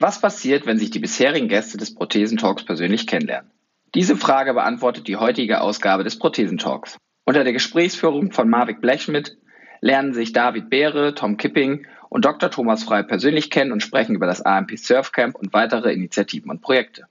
Was passiert, wenn sich die bisherigen Gäste des Prothesentalks persönlich kennenlernen? Diese Frage beantwortet die heutige Ausgabe des Prothesentalks. Unter der Gesprächsführung von Marvik Blechschmidt lernen sich David Beere, Tom Kipping und Dr. Thomas Frei persönlich kennen und sprechen über das AMP Surfcamp und weitere Initiativen und Projekte.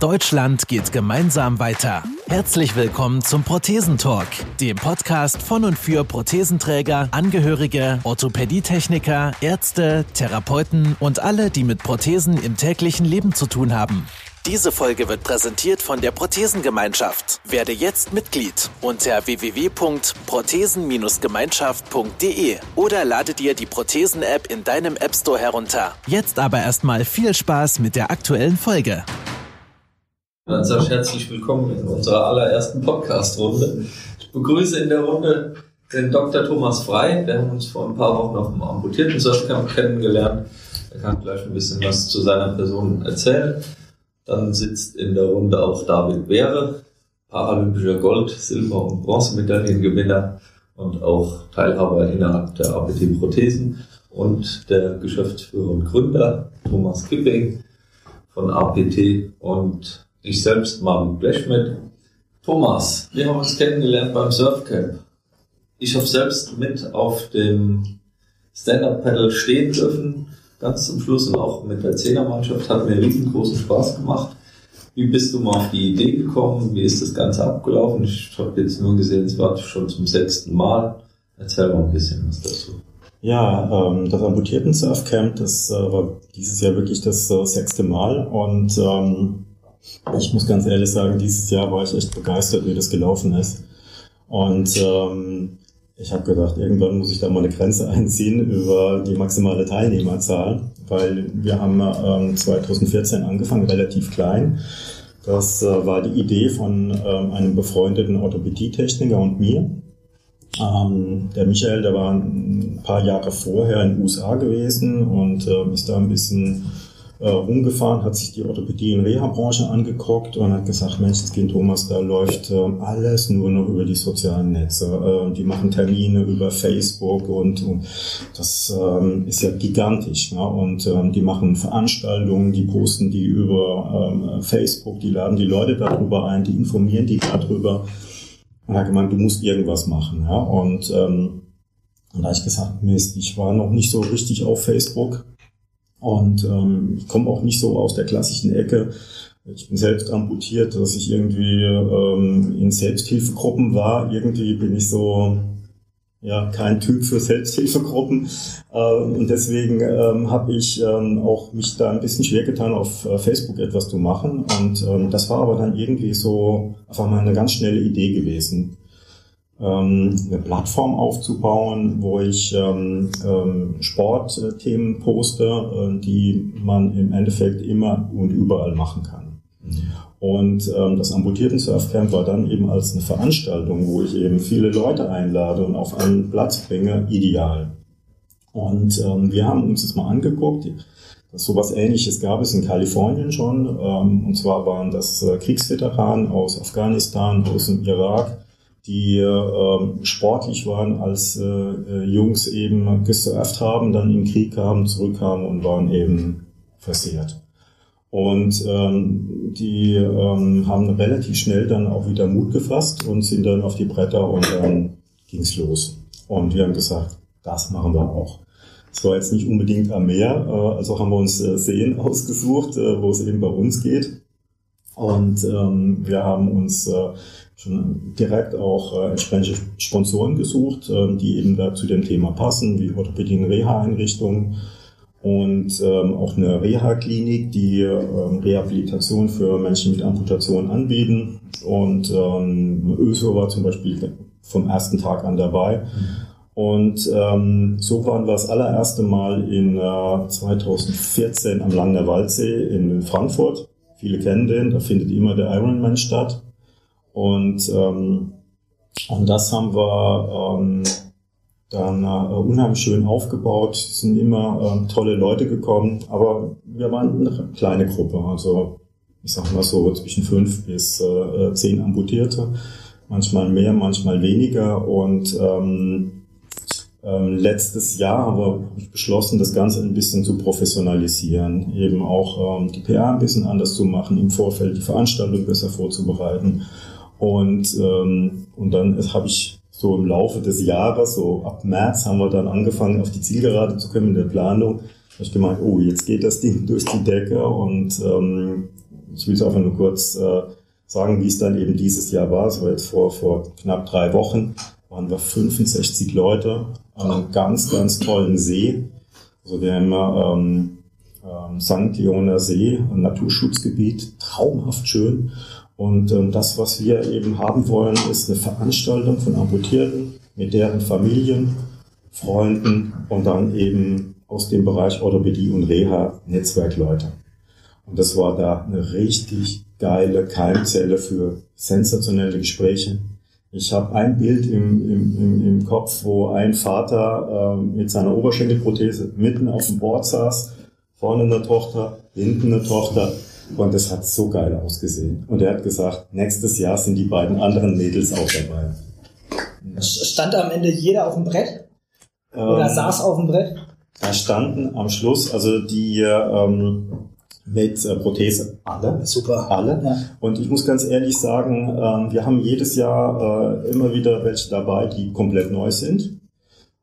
Deutschland geht gemeinsam weiter. Herzlich willkommen zum Prothesentalk, dem Podcast von und für Prothesenträger, Angehörige, Orthopädietechniker, Ärzte, Therapeuten und alle, die mit Prothesen im täglichen Leben zu tun haben. Diese Folge wird präsentiert von der Prothesengemeinschaft. Werde jetzt Mitglied unter www.prothesen-gemeinschaft.de oder lade dir die Prothesen-App in deinem App Store herunter. Jetzt aber erstmal viel Spaß mit der aktuellen Folge. Dann sage ich herzlich willkommen in unserer allerersten Podcast-Runde. Ich begrüße in der Runde den Dr. Thomas Frei. Wir haben uns vor ein paar Wochen auf dem amputierten Surfcamp kennengelernt. Er kann gleich ein bisschen was zu seiner Person erzählen. Dann sitzt in der Runde auch David Behre, paralympischer Gold-, Silber- und Bronzemedaillengewinner und auch Teilhaber innerhalb der APT Prothesen und der Geschäftsführer und Gründer Thomas Kipping von APT und ich selbst, Marvin Blechschmidt. Thomas, wir haben uns kennengelernt beim Surfcamp. Ich habe selbst mit auf dem Stand-Up-Pedal stehen dürfen, ganz zum Schluss und auch mit der Zehnermannschaft. Hat mir riesengroßen Spaß gemacht. Wie bist du mal auf die Idee gekommen? Wie ist das Ganze abgelaufen? Ich habe jetzt nur gesehen, es war schon zum sechsten Mal. Erzähl mal ein bisschen was dazu. Ja, ähm, das amputierten Surfcamp, das äh, war dieses Jahr wirklich das äh, sechste Mal und ähm, ich muss ganz ehrlich sagen, dieses Jahr war ich echt begeistert, wie das gelaufen ist. Und ähm, ich habe gedacht, irgendwann muss ich da mal eine Grenze einziehen über die maximale Teilnehmerzahl, weil wir haben ähm, 2014 angefangen, relativ klein. Das äh, war die Idee von ähm, einem befreundeten Orthopädietechniker und mir. Ähm, der Michael, der war ein paar Jahre vorher in den USA gewesen und äh, ist da ein bisschen äh, rumgefahren, hat sich die Orthopädie- und Reha-Branche angeguckt und hat gesagt, Mensch, das Kind Thomas, da läuft äh, alles nur noch über die sozialen Netze. Äh, die machen Termine über Facebook und, und das ähm, ist ja gigantisch. Ne? Und ähm, die machen Veranstaltungen, die posten die über ähm, Facebook, die laden die Leute darüber ein, die informieren die darüber. Und er hat gemeint, du musst irgendwas machen. Ja? Und, ähm, und da habe ich gesagt, Mist, ich war noch nicht so richtig auf Facebook und ähm, ich komme auch nicht so aus der klassischen Ecke. Ich bin selbst amputiert, dass ich irgendwie ähm, in Selbsthilfegruppen war. Irgendwie bin ich so ja kein Typ für Selbsthilfegruppen äh, und deswegen ähm, habe ich ähm, auch mich da ein bisschen schwer getan, auf äh, Facebook etwas zu machen. Und ähm, das war aber dann irgendwie so einfach mal eine ganz schnelle Idee gewesen ähm, eine Plattform aufzubauen, wo ich ähm, ähm, Sportthemen poste, äh, die man im Endeffekt immer und überall machen kann. Und ähm, das Amputierten Surfcamp war dann eben als eine Veranstaltung, wo ich eben viele Leute einlade und auf einen Platz bringe, ideal. Und ähm, wir haben uns das mal angeguckt. Dass sowas ähnliches gab es in Kalifornien schon. Ähm, und zwar waren das äh, Kriegsveteranen aus Afghanistan, aus dem Irak, die äh, sportlich waren, als äh, äh, Jungs eben gesurft haben, dann in den Krieg kamen, zurückkamen und waren eben versehrt. Und ähm, die ähm, haben relativ schnell dann auch wieder Mut gefasst und sind dann auf die Bretter und dann ging's los. Und wir haben gesagt, das machen wir auch. Es war jetzt nicht unbedingt am Meer, äh, also haben wir uns äh, Seen ausgesucht, äh, wo es eben bei uns geht. Und ähm, wir haben uns äh, schon direkt auch äh, entsprechende Sponsoren gesucht, äh, die eben da zu dem Thema passen, wie Orthopädie- und Reha-Einrichtungen und ähm, auch eine Reha-Klinik, die ähm, Rehabilitation für Menschen mit Amputation anbieten. Und ähm, ÖSO war zum Beispiel vom ersten Tag an dabei. Und ähm, so waren wir das allererste Mal in äh, 2014 am Lang der Waldsee in Frankfurt. Viele kennen den, da findet immer der Ironman statt. Und, ähm, und das haben wir ähm, dann äh, unheimlich schön aufgebaut. Es sind immer ähm, tolle Leute gekommen, aber wir waren eine kleine Gruppe. Also ich sag mal so zwischen fünf bis äh, zehn Amputierte. Manchmal mehr, manchmal weniger. Und ähm, ähm, letztes Jahr haben wir beschlossen, das Ganze ein bisschen zu professionalisieren, eben auch ähm, die PR ein bisschen anders zu machen, im Vorfeld die Veranstaltung besser vorzubereiten. Und, ähm, und dann habe ich so im Laufe des Jahres, so ab März, haben wir dann angefangen, auf die Zielgerade zu kommen in der Planung. Da ich gemeint, oh, jetzt geht das Ding durch die Decke und ähm, ich will es einfach nur kurz äh, sagen, wie es dann eben dieses Jahr war. Es war jetzt vor, vor knapp drei Wochen, waren wir 65 Leute an einem ganz, ganz tollen See. Also wir haben ähm, ähm, St. Leoner See, ein Naturschutzgebiet, traumhaft schön. Und ähm, das, was wir eben haben wollen, ist eine Veranstaltung von Amputierten mit deren Familien, Freunden und dann eben aus dem Bereich Orthopädie und Reha Netzwerkleute. Und das war da eine richtig geile Keimzelle für sensationelle Gespräche. Ich habe ein Bild im, im, im, im Kopf, wo ein Vater äh, mit seiner Oberschenkelprothese mitten auf dem Board saß, vorne eine Tochter, hinten eine Tochter und das hat so geil ausgesehen. Und er hat gesagt, nächstes Jahr sind die beiden anderen Mädels auch dabei. Stand am Ende jeder auf dem Brett? Oder ähm, saß auf dem Brett? Da standen am Schluss, also die ähm, mit äh, Prothese alle. Super. Alle. Ja. Und ich muss ganz ehrlich sagen, äh, wir haben jedes Jahr äh, immer wieder welche dabei, die komplett neu sind.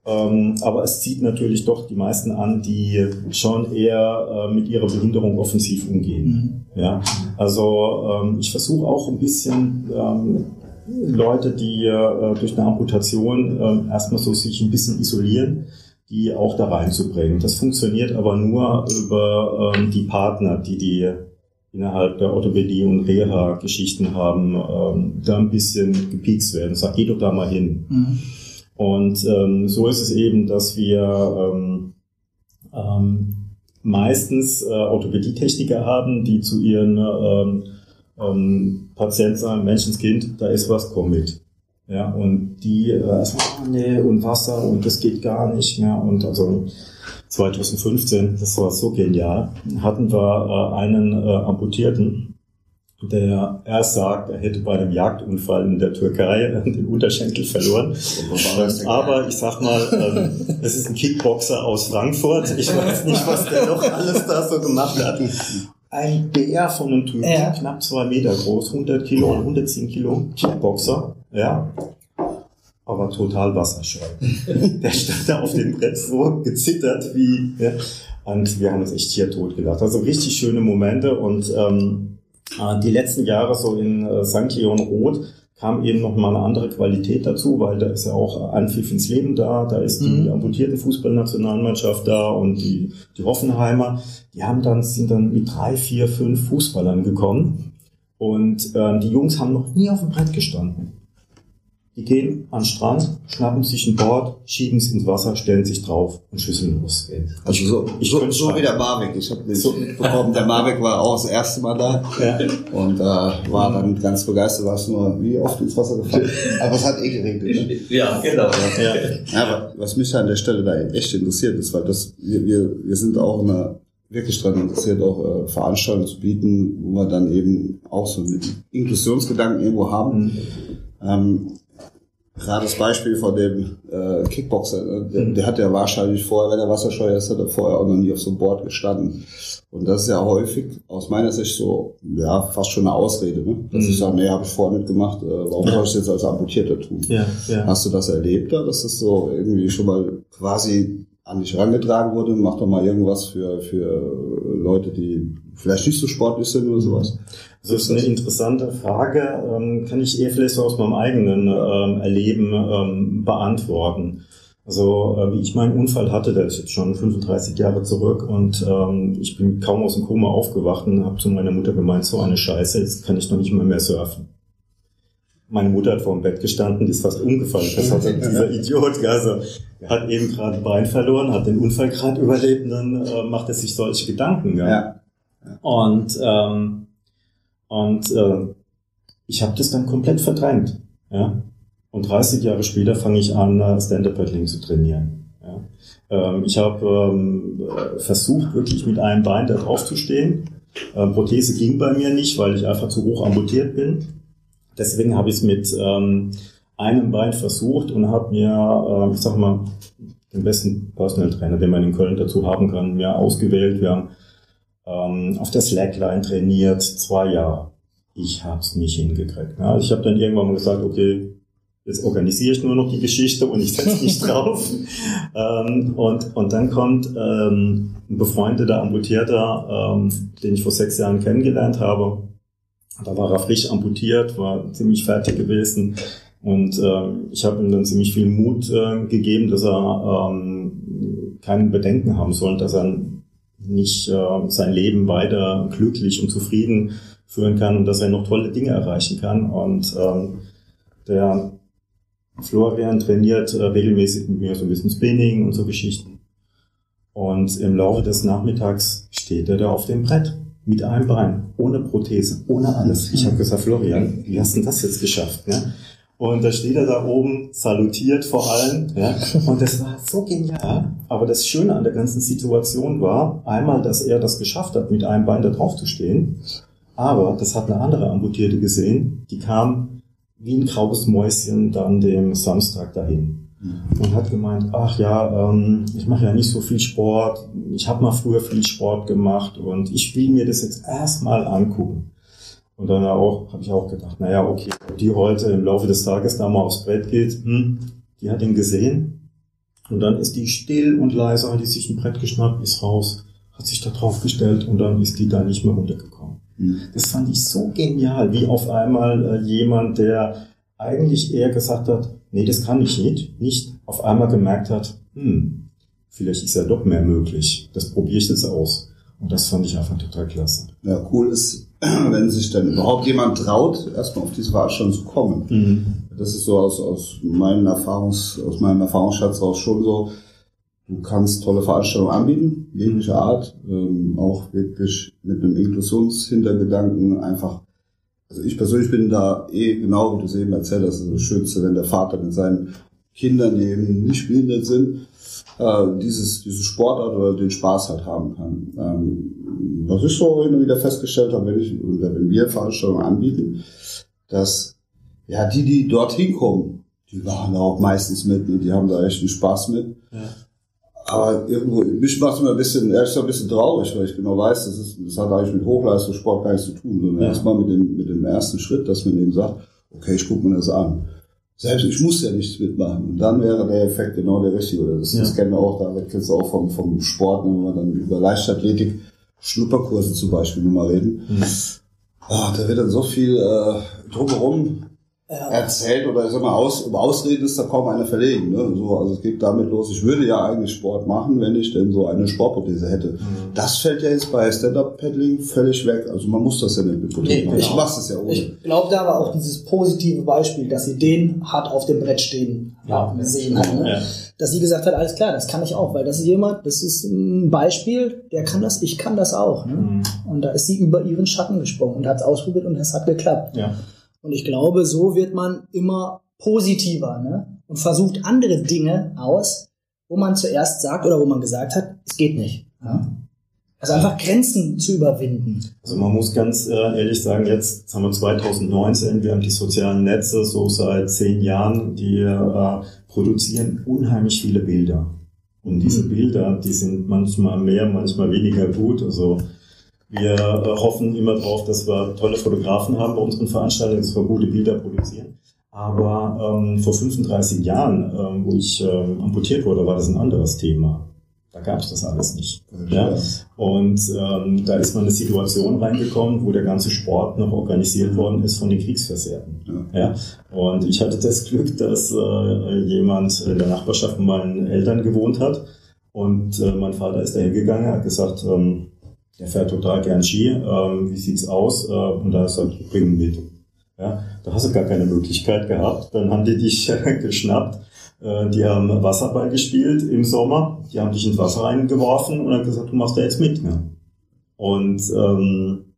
Ähm, aber es zieht natürlich doch die meisten an, die schon eher äh, mit ihrer Behinderung offensiv umgehen. Mhm. Ja, also ähm, ich versuche auch ein bisschen ähm, Leute, die äh, durch eine Amputation äh, erstmal so sich ein bisschen isolieren, die auch da reinzubringen. Das funktioniert aber nur über ähm, die Partner, die die innerhalb der Orthopädie und Reha-Geschichten haben, ähm, da ein bisschen gepiekst werden. Sag, geh doch da mal hin. Mhm. Und ähm, so ist es eben, dass wir ähm, ähm, meistens äh, Orthopädietechniker haben, die zu ihren ähm, ähm, Patienten sagen, Menschenskind, da ist was, komm mit. Ja, und die äh, erstmal, oh, nee, und Wasser und das geht gar nicht mehr. Und also 2015, das war so genial, hatten wir äh, einen äh, Amputierten, der erst sagt, er hätte bei einem Jagdunfall in der Türkei den Unterschenkel verloren. Aber ich sag mal, ähm, es ist ein Kickboxer aus Frankfurt. Ich weiß nicht, was der noch alles da so gemacht hat. Ein BR von einem Typen, ja. knapp zwei Meter groß, 100 Kilo, 110 Kilo, Kickboxer, ja. Aber total wasserscheu. der stand da auf dem Brett so gezittert wie, ja. Und wir haben uns echt hier tot gelacht. Also richtig schöne Momente und, ähm, äh, die letzten Jahre so in äh, St. Leon Roth kam eben noch mal eine andere Qualität dazu, weil da ist ja auch Anpfiff ins Leben da, da ist die mhm. amputierten Fußballnationalmannschaft da und die, die Hoffenheimer, die haben dann, sind dann mit drei, vier, fünf Fußballern gekommen und äh, die Jungs haben noch nie auf dem Brett gestanden. Die gehen an den Strand, schnappen sich ein Board, schieben es ins Wasser, stellen sich drauf und schüsseln los. Also so, ich so, so wie der Marek. Ich habe so mitbekommen, der Marek war auch das erste Mal da ja. und äh, war dann ganz begeistert. Warst nur wie oft ins Wasser gefallen? Aber es hat eh geregnet. Ne? Ja, genau. Ja. ja. Aber was mich an der Stelle da echt interessiert ist, weil das wir, wir, wir sind auch immer wirklich daran interessiert, auch äh, Veranstaltungen zu bieten, wo wir dann eben auch so einen Inklusionsgedanken irgendwo haben. Mhm. Ähm, Gerade das Beispiel von dem äh, Kickboxer, ne? der, mhm. der, hat ja wahrscheinlich vorher, wenn er Wasserscheuer ist, hat er vorher auch noch nie auf so einem Board gestanden. Und das ist ja häufig aus meiner Sicht so, ja, fast schon eine Ausrede, ne? Dass mhm. ich sage, nee, habe ich vorher nicht gemacht, äh, warum soll ich es jetzt als Amputierter tun? Ja, ja. Hast du das erlebt da, dass das so irgendwie schon mal quasi an dich herangetragen wurde, mach doch mal irgendwas für, für Leute, die vielleicht nicht so sportlich sind oder sowas? Das ist eine interessante Frage, ähm, kann ich eher vielleicht so aus meinem eigenen ähm, Erleben ähm, beantworten. Also äh, wie ich meinen Unfall hatte, der ist jetzt schon 35 Jahre zurück und ähm, ich bin kaum aus dem Koma aufgewacht und habe zu meiner Mutter gemeint, so eine Scheiße, jetzt kann ich noch nicht mal mehr surfen. Meine Mutter hat vor dem Bett gestanden, die ist fast umgefallen. Das hat dieser Idiot, also er hat eben gerade ein Bein verloren, hat den Unfall gerade überlebt und dann äh, macht er sich solche Gedanken. Ja. ja. Und ähm, und äh, ich habe das dann komplett verdrängt. Ja. Und 30 Jahre später fange ich an, äh, Stand-Up-Paddling zu trainieren. Ja. Ähm, ich habe ähm, versucht, wirklich mit einem Bein da drauf zu stehen. Ähm, Prothese ging bei mir nicht, weil ich einfach zu hoch amputiert bin. Deswegen habe ich es mit ähm, einem Bein versucht und habe mir, äh, ich sag mal, den besten Personal Trainer, den man in Köln dazu haben kann, mir ausgewählt. Wir haben ähm, auf der Slackline trainiert, zwei Jahre. Ich habe es nicht hingekriegt. Ja, ich habe dann irgendwann mal gesagt, okay, jetzt organisiere ich nur noch die Geschichte und ich setze mich drauf. ähm, und, und dann kommt ähm, ein befreundeter Amputierter, ähm, den ich vor sechs Jahren kennengelernt habe. Da war er frisch amputiert, war ziemlich fertig gewesen. Und ähm, ich habe ihm dann ziemlich viel Mut äh, gegeben, dass er ähm, keinen Bedenken haben soll, dass er nicht äh, sein Leben weiter glücklich und zufrieden führen kann und dass er noch tolle Dinge erreichen kann. Und ähm, der Florian trainiert äh, regelmäßig mit mir so ein bisschen Spinning und so Geschichten. Und im Laufe des Nachmittags steht er da auf dem Brett mit einem Bein, ohne Prothese, ohne alles. Ich habe gesagt, Florian, wie hast du das jetzt geschafft? Ne? Und da steht er da oben, salutiert vor allem. Ja? Und das war so genial. Aber das Schöne an der ganzen Situation war, einmal, dass er das geschafft hat, mit einem Bein da drauf zu stehen. Aber das hat eine andere Amputierte gesehen, die kam wie ein graues Mäuschen dann dem Samstag dahin und hat gemeint, ach ja, ähm, ich mache ja nicht so viel Sport, ich habe mal früher viel Sport gemacht und ich will mir das jetzt erstmal angucken. Und dann auch habe ich auch gedacht, naja, okay, ob die heute im Laufe des Tages da mal aufs Brett geht, hm, die hat ihn gesehen und dann ist die still und leise, hat die sich ein Brett geschnappt, ist raus, hat sich da drauf gestellt und dann ist die da nicht mehr runtergekommen. Mhm. Das fand ich so genial, wie auf einmal äh, jemand, der eigentlich eher gesagt hat, nee, das kann ich nicht, nicht auf einmal gemerkt hat, hm, vielleicht ist ja doch mehr möglich. Das probiere ich jetzt aus. Und das fand ich einfach total klasse. Ja, cool ist, wenn sich dann überhaupt jemand traut, erstmal auf diese Veranstaltung zu kommen. Mhm. Das ist so aus, aus meinem Erfahrungs, aus meinem Erfahrungsschatz raus schon so. Du kannst tolle Veranstaltungen anbieten, jeglicher Art, ähm, auch wirklich mit einem Inklusionshintergedanken einfach also ich persönlich bin da eh genau, wie du es eben erzählt hast, das Schönste, wenn der Vater mit seinen Kindern, die eben nicht behindert sind, äh, dieses, diese Sportart oder den Spaß halt haben kann. Ähm, was ich so immer wieder festgestellt habe, wenn, ich, wenn wir Veranstaltungen anbieten, dass ja die, die dorthin kommen, die machen auch meistens mit, ne? die haben da echt einen Spaß mit. Ja. Aber irgendwo, mich macht es immer ein bisschen, ehrlich ein bisschen traurig, weil ich genau weiß, das, ist, das hat eigentlich mit Hochleistungssport gar nichts zu tun, sondern ja. erstmal mit dem, mit dem ersten Schritt, dass man eben sagt, okay, ich gucke mir das an. Selbst ich muss ja nichts mitmachen. Und dann wäre der Effekt genau der richtige. Das, ja. das kennen wir auch, da kennst du auch vom, vom Sport, wenn wir dann über Leichtathletik, Schnupperkurse zum Beispiel nur mal reden. Mhm. Ach, da wird dann so viel äh, drumherum. Erzählt oder sag mal, aus, um Ausreden ist da kaum einer verlegen. Ne? So, also es geht damit los, ich würde ja eigentlich Sport machen, wenn ich denn so eine Sportprothese hätte. Mhm. Das fällt ja jetzt bei Stand-Up-Paddling völlig weg. Also man muss das ja nicht mit nee, Ich genau. mach's das ja ohne. Ich glaube, da war auch dieses positive Beispiel, dass sie den hat auf dem Brett stehen ja. gesehen hat. Ne? Ja. Dass sie gesagt hat, alles klar, das kann ich auch, weil das ist jemand, das ist ein Beispiel, der kann das, ich kann das auch. Ne? Mhm. Und da ist sie über ihren Schatten gesprungen und hat es ausprobiert und es hat geklappt. Ja. Und ich glaube, so wird man immer positiver ne? und versucht andere Dinge aus, wo man zuerst sagt oder wo man gesagt hat, es geht nicht. Ja? Also einfach Grenzen zu überwinden. Also man muss ganz äh, ehrlich sagen, jetzt haben wir 2019, wir haben die sozialen Netze so seit zehn Jahren, die äh, produzieren unheimlich viele Bilder. Und diese mhm. Bilder, die sind manchmal mehr, manchmal weniger gut. Also wir äh, hoffen immer darauf, dass wir tolle Fotografen haben bei unseren Veranstaltungen, dass wir gute Bilder produzieren. Aber ähm, vor 35 Jahren, ähm, wo ich ähm, amputiert wurde, war das ein anderes Thema. Da gab es das alles nicht. Ja? Und ähm, da ist mal eine Situation reingekommen, wo der ganze Sport noch organisiert worden ist von den Kriegsversehrten. Ja. ja? Und ich hatte das Glück, dass äh, jemand in der Nachbarschaft von meinen Eltern gewohnt hat. Und äh, mein Vater ist da hingegangen, hat gesagt, ähm, der fährt total gern Ski, ähm, wie sieht's aus? Äh, und da ist er, bringen mit. Ja, da hast du gar keine Möglichkeit gehabt. Dann haben die dich geschnappt. Äh, die haben Wasserball gespielt im Sommer. Die haben dich ins Wasser reingeworfen und haben gesagt, du machst da jetzt mit. Ne? Und ähm,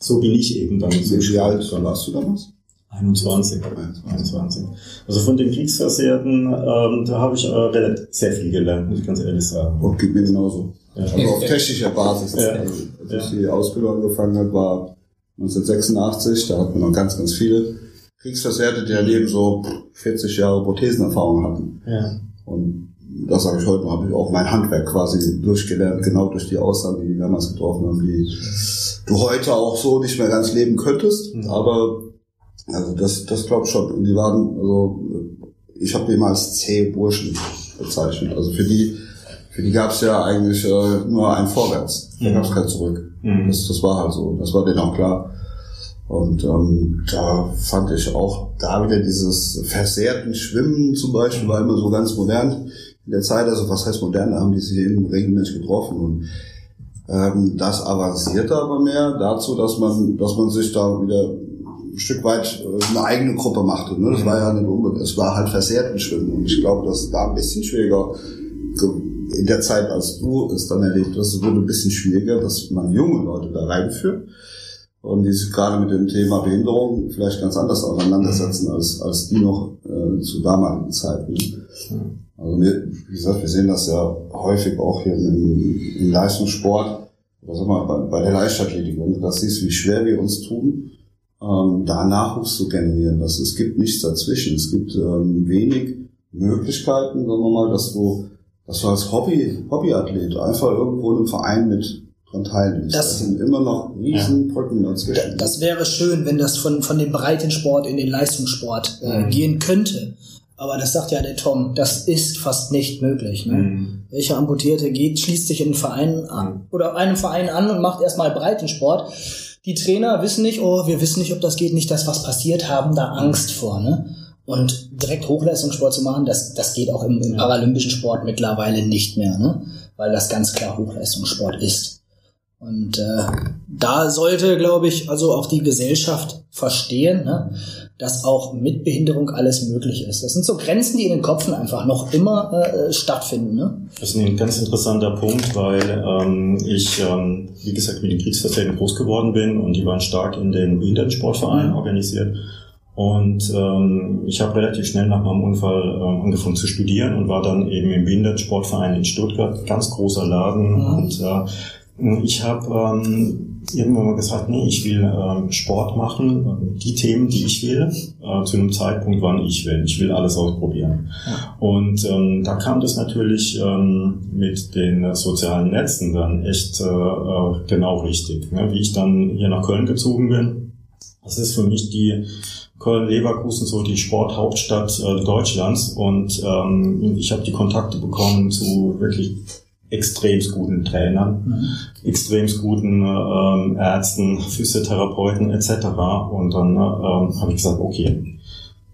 so bin ich eben dann. Wie alt warst du damals? 21. 21. Also von den Kriegsversehrten, ähm, da habe ich äh, relativ sehr viel gelernt, muss ich ganz ehrlich sagen. Oh, geht mir genauso. Ja. Also auf technischer Basis. Ja. Also, als ich die Ausbildung angefangen habe, war 1986, da hatten wir noch ganz, ganz viele Kriegsversehrte, die daneben so 40 Jahre Prothesenerfahrung hatten. Ja. Und das sage ich heute noch, habe ich auch mein Handwerk quasi durchgelernt, genau durch die Aussagen, die die damals getroffen haben, die du heute auch so nicht mehr ganz leben könntest. Mhm. Aber also das, das glaube ich schon. Und die waren, also ich habe die immer als zähe Burschen bezeichnet. Also für die, für die gab es ja eigentlich äh, nur ein Vorwärts. Da mhm. gab es kein Zurück. Mhm. Das, das war halt so. Das war denen auch klar. Und ähm, da fand ich auch da wieder dieses versehrten Schwimmen zum Beispiel war immer so ganz modern in der Zeit. Also was heißt modern? Da haben die sich eben regelmäßig getroffen und ähm, das avancierte aber mehr dazu, dass man, dass man sich da wieder ein Stück weit äh, eine eigene Gruppe machte. Ne? Das war ja nicht unbedingt, es war halt versehrten Schwimmen und ich glaube, dass da ein bisschen schwieriger in der Zeit, als du es dann erlebt hast, wurde ein bisschen schwieriger, dass man junge Leute da reinführt und die sich gerade mit dem Thema Behinderung vielleicht ganz anders auseinandersetzen als, als die noch äh, zu damaligen Zeiten. Also wir, wie gesagt, wir sehen das ja häufig auch hier im, im Leistungssport, oder sag mal, bei, bei der Leichtathletik, wenn du das siehst, wie schwer wir uns tun, ähm, da Nachwuchs zu generieren. Das, es gibt nichts dazwischen. Es gibt ähm, wenig Möglichkeiten, sagen wir mal, dass du, dass du als Hobby, Hobbyathlet einfach irgendwo in einem Verein mit dran teilnimmst. Das, das sind immer noch riesen ja. Brücken dazwischen. Das wäre schön, wenn das von, von dem Breitensport in den Leistungssport äh, mhm. gehen könnte. Aber das sagt ja der Tom, das ist fast nicht möglich. Ne? Mhm. Welcher Amputierte geht, schließt sich in einen Verein an oder einem Verein an und macht erstmal Breitensport die Trainer wissen nicht, oh, wir wissen nicht, ob das geht, nicht, dass was passiert, haben da Angst vor, ne? Und direkt Hochleistungssport zu machen, das, das geht auch im, im paralympischen Sport mittlerweile nicht mehr, ne? Weil das ganz klar Hochleistungssport ist. Und äh, da sollte, glaube ich, also auch die Gesellschaft verstehen, ne, dass auch mit Behinderung alles möglich ist. Das sind so Grenzen, die in den Köpfen einfach noch immer äh, stattfinden. Ne? Das ist ein ganz interessanter Punkt, weil ähm, ich, ähm, wie gesagt, mit den Kriegsverträgen groß geworden bin und die waren stark in den Behindertensportvereinen mhm. organisiert. Und ähm, ich habe relativ schnell nach meinem Unfall ähm, angefangen zu studieren und war dann eben im Behindertensportverein in Stuttgart, ganz großer Laden. Mhm. Und äh, ich habe ähm, irgendwann mal gesagt, nee, ich will ähm, Sport machen, die Themen, die ich will, äh, zu einem Zeitpunkt, wann ich will. Ich will alles ausprobieren. Ja. Und ähm, da kam das natürlich ähm, mit den sozialen Netzen dann echt äh, genau richtig. Ne? Wie ich dann hier nach Köln gezogen bin, das ist für mich die Köln-Leverkusen so die Sporthauptstadt äh, Deutschlands und ähm, ich habe die Kontakte bekommen zu wirklich extremst guten Trainern, mhm. extremst guten ähm, Ärzten, Physiotherapeuten etc. Und dann ähm, habe ich gesagt, okay,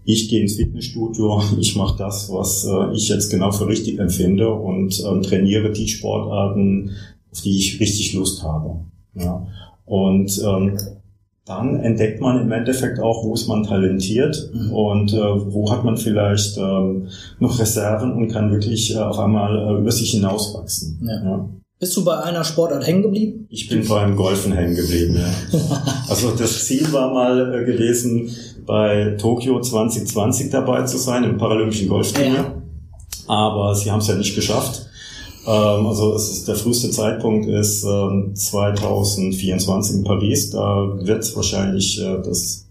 ich gehe ins Fitnessstudio, ich mache das, was äh, ich jetzt genau für richtig empfinde und ähm, trainiere die Sportarten, auf die ich richtig Lust habe. Ja. Und ähm, dann entdeckt man im Endeffekt auch, wo ist man talentiert mhm. und äh, wo hat man vielleicht ähm, noch Reserven und kann wirklich äh, auf einmal äh, über sich hinauswachsen. Ja. Ja. Bist du bei einer Sportart hängen geblieben? Ich bin beim Golfen hängen geblieben, ja. also das Ziel war mal äh, gewesen, bei Tokio 2020 dabei zu sein, im Paralympischen Golfturnier. Ja. Aber sie haben es ja nicht geschafft. Ähm, also es ist, der früheste Zeitpunkt ist ähm, 2024 in Paris. Da wird es wahrscheinlich äh, das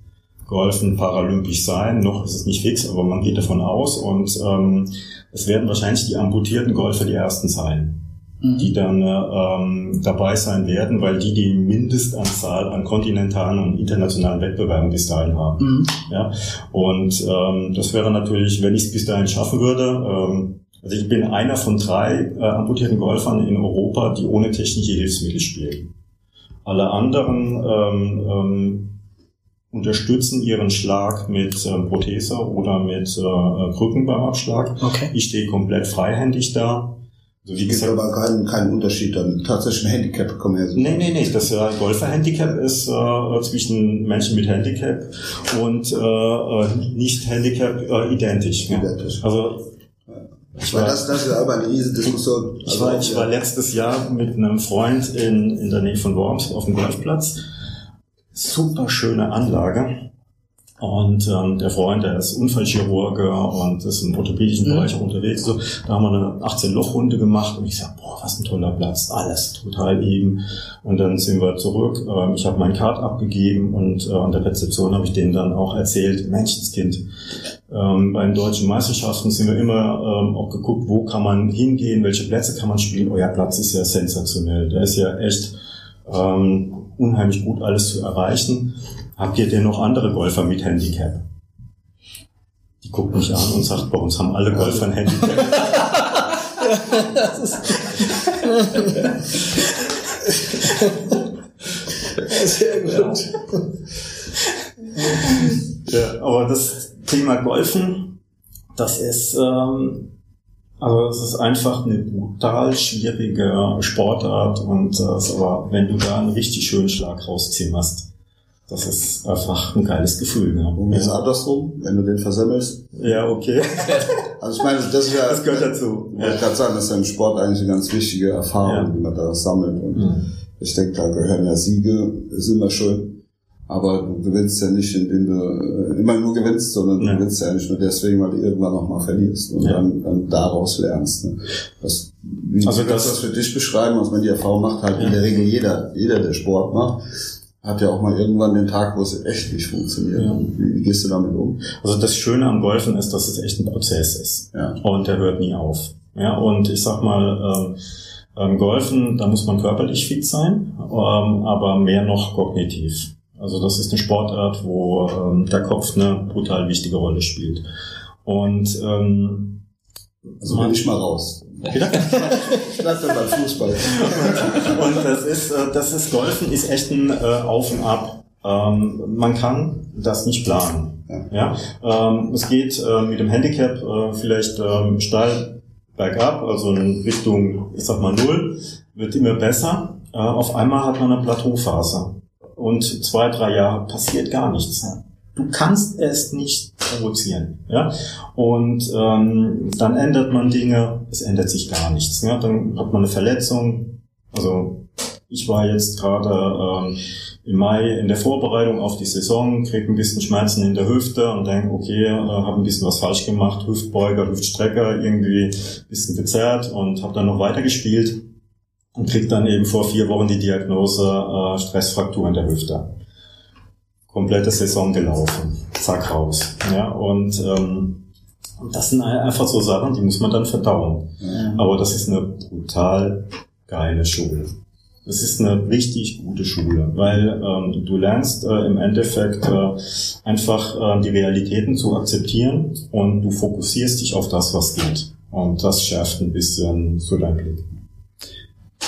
Golfen paralympisch sein. Noch ist es nicht fix, aber man geht davon aus. Und ähm, es werden wahrscheinlich die amputierten Golfer die ersten sein, mhm. die dann äh, ähm, dabei sein werden, weil die die Mindestanzahl an kontinentalen und internationalen Wettbewerben bis dahin haben. Mhm. Ja? Und ähm, das wäre natürlich, wenn ich es bis dahin schaffen würde, ähm, also ich bin einer von drei äh, amputierten Golfern in Europa, die ohne technische Hilfsmittel spielen. Alle anderen ähm, ähm, unterstützen ihren Schlag mit ähm, Prothese oder mit äh, Krücken beim Abschlag. Okay. Ich stehe komplett freihändig da. Also wie es gibt aber keinen, keinen Unterschied dann. Tatsächlich ein Handicap kommen ja so. Nee, nee, nee. Das äh, Golfer-Handicap ist äh, zwischen Menschen mit Handicap und äh, äh Nicht-Handicap äh, identisch. Identisch. Ja. Also ich war, das, das ist aber eine riesige Diskussion. Ich war, ich war letztes Jahr mit einem Freund in, in der Nähe von Worms auf dem Golfplatz. Super schöne Anlage. Und ähm, der Freund, der ist Unfallchirurge und ist im orthopädischen mhm. Bereich auch unterwegs. So, da haben wir eine 18-Loch-Runde gemacht und ich sag, boah, was ein toller Platz, alles total eben. Und dann sind wir zurück. Ähm, ich habe mein Card abgegeben und äh, an der Rezeption habe ich denen dann auch erzählt, Menschenskind, ähm, bei den deutschen Meisterschaften sind wir immer ähm, auch geguckt, wo kann man hingehen, welche Plätze kann man spielen. Euer Platz ist ja sensationell. Der ist ja echt ähm, unheimlich gut alles zu erreichen. Habt ihr denn noch andere Golfer mit Handicap? Die guckt mich an und sagt, bei uns haben alle Golfer ein Handicap. Sehr gut. Ja, aber das Thema Golfen, das ist, ähm, also es ist einfach eine brutal schwierige Sportart und äh, aber wenn du da einen richtig schönen Schlag rausziehen hast, das ist einfach ein geiles Gefühl. Ja. Ist andersrum, wenn du den versemmelst. Ja, okay. Also ich meine, das ist ja. Das gehört dazu. Ich wollte gerade sagen, das ist ja im Sport eigentlich eine ganz wichtige Erfahrung, ja. wie man da sammelt. Und mhm. ich denke, da gehören ja Siege, ist immer schön. Aber du gewinnst ja nicht, indem du äh, immer nur gewinnst, sondern ja. du gewinnst ja nicht nur deswegen, weil du irgendwann nochmal verlierst und ja. dann, dann daraus lernst. Ne? Das, wie also das, das für dich beschreiben, was man die Erfahrung macht, halt in der Regel jeder, jeder, der Sport macht hat ja auch mal irgendwann den Tag, wo es echt nicht funktioniert. Ja. Wie, wie, gehst du damit um? Also das Schöne am Golfen ist, dass es echt ein Prozess ist. Ja. Und der hört nie auf. Ja, und ich sag mal, ähm, ähm, Golfen, da muss man körperlich fit sein, ähm, aber mehr noch kognitiv. Also das ist eine Sportart, wo ähm, der Kopf eine brutal wichtige Rolle spielt. Und ähm, also bin ich mal raus. Wieder? ich bleib dann beim Fußball. und das ist, äh, das ist Golfen ist echt ein äh, Auf und Ab. Ähm, man kann das nicht planen. Ja, ähm, es geht äh, mit dem Handicap vielleicht ähm, steil bergab, also in Richtung, ich sag mal null, wird immer besser. Auf einmal hat man eine Plateauphase und zwei, drei Jahre passiert gar nichts. Du kannst es nicht provozieren. Ja? Und ähm, dann ändert man Dinge, es ändert sich gar nichts. Ja? Dann hat man eine Verletzung. Also ich war jetzt gerade ähm, im Mai in der Vorbereitung auf die Saison, krieg ein bisschen Schmerzen in der Hüfte und denke, okay, äh, habe ein bisschen was falsch gemacht, Hüftbeuger, Hüftstrecker, irgendwie ein bisschen gezerrt und habe dann noch weiter gespielt und krieg dann eben vor vier Wochen die Diagnose äh, Stressfraktur in der Hüfte komplette Saison gelaufen. Zack, raus. Ja, und ähm, das sind einfach so Sachen, die muss man dann verdauen. Mhm. Aber das ist eine brutal geile Schule. Das ist eine richtig gute Schule, weil ähm, du lernst äh, im Endeffekt äh, einfach äh, die Realitäten zu akzeptieren und du fokussierst dich auf das, was geht. Und das schärft ein bisschen so dein Blick.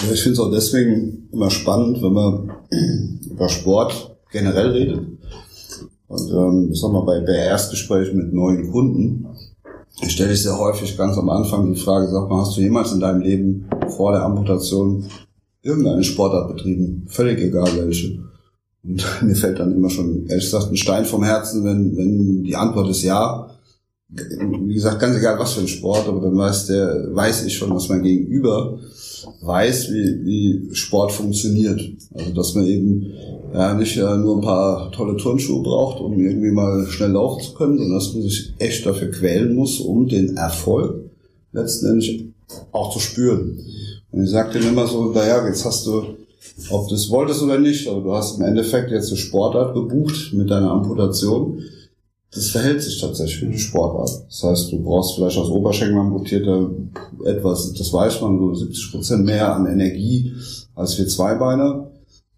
Ja, ich finde es auch deswegen immer spannend, wenn man über Sport generell redet. Und ähm, ich sag mal, bei, bei Erstgesprächen mit neuen Kunden stelle ich sehr häufig ganz am Anfang die Frage, sag mal, hast du jemals in deinem Leben vor der Amputation irgendeine Sportart betrieben? Völlig egal welche. Und mir fällt dann immer schon, ehrlich gesagt, ein Stein vom Herzen, wenn, wenn die Antwort ist ja. Wie gesagt, ganz egal was für ein Sport, aber dann weiß der, weiß ich schon, was mein Gegenüber weiß, wie, wie Sport funktioniert. Also dass man eben ja, nicht äh, nur ein paar tolle Turnschuhe braucht, um irgendwie mal schnell laufen zu können, sondern dass man sich echt dafür quälen muss, um den Erfolg letztendlich auch zu spüren. Und ich sagte immer so, naja, jetzt hast du, ob du es wolltest oder nicht, aber du hast im Endeffekt jetzt eine Sportart gebucht mit deiner Amputation das verhält sich tatsächlich wie eine Sportart. Das heißt, du brauchst vielleicht als Oberschenkel amputierte etwas, das weiß man, so 70 Prozent mehr an Energie als wir Zweibeiner.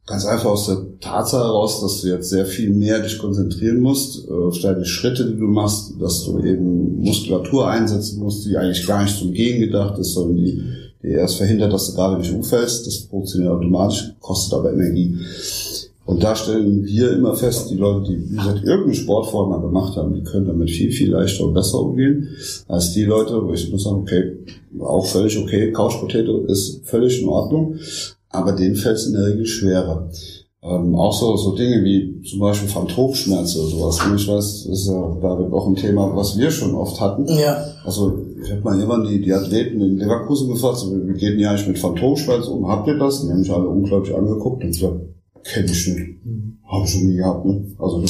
Ganz einfach aus der Tatsache heraus, dass du jetzt sehr viel mehr dich konzentrieren musst äh, auf deine Schritte, die du machst, dass du eben Muskulatur einsetzen musst, die eigentlich gar nicht zum Gehen gedacht ist, sondern die, die erst verhindert, dass du gerade nicht umfällst. Das funktioniert automatisch, kostet aber Energie. Und da stellen wir immer fest, die Leute, die wie gesagt, irgendeine Sportform mal gemacht haben, die können damit viel, viel leichter und besser umgehen, als die Leute, wo ich muss sagen, okay, auch völlig okay, Couch Potato ist völlig in Ordnung, aber denen fällt es in der Regel schwerer. Ähm, auch so, so Dinge wie zum Beispiel Phantomschmerzen oder sowas. Und ich weiß, das ist ja da auch ein Thema, was wir schon oft hatten. Ja. Also ich habe mal immer die, die Athleten in Leverkusen gefragt, so, wie geht denn ja eigentlich mit Phantomschmerzen um? Habt ihr das? Die haben mich alle unglaublich angeguckt und gesagt, Kenne ich nicht. Mhm. Habe ich schon nie gehabt. Ne? Also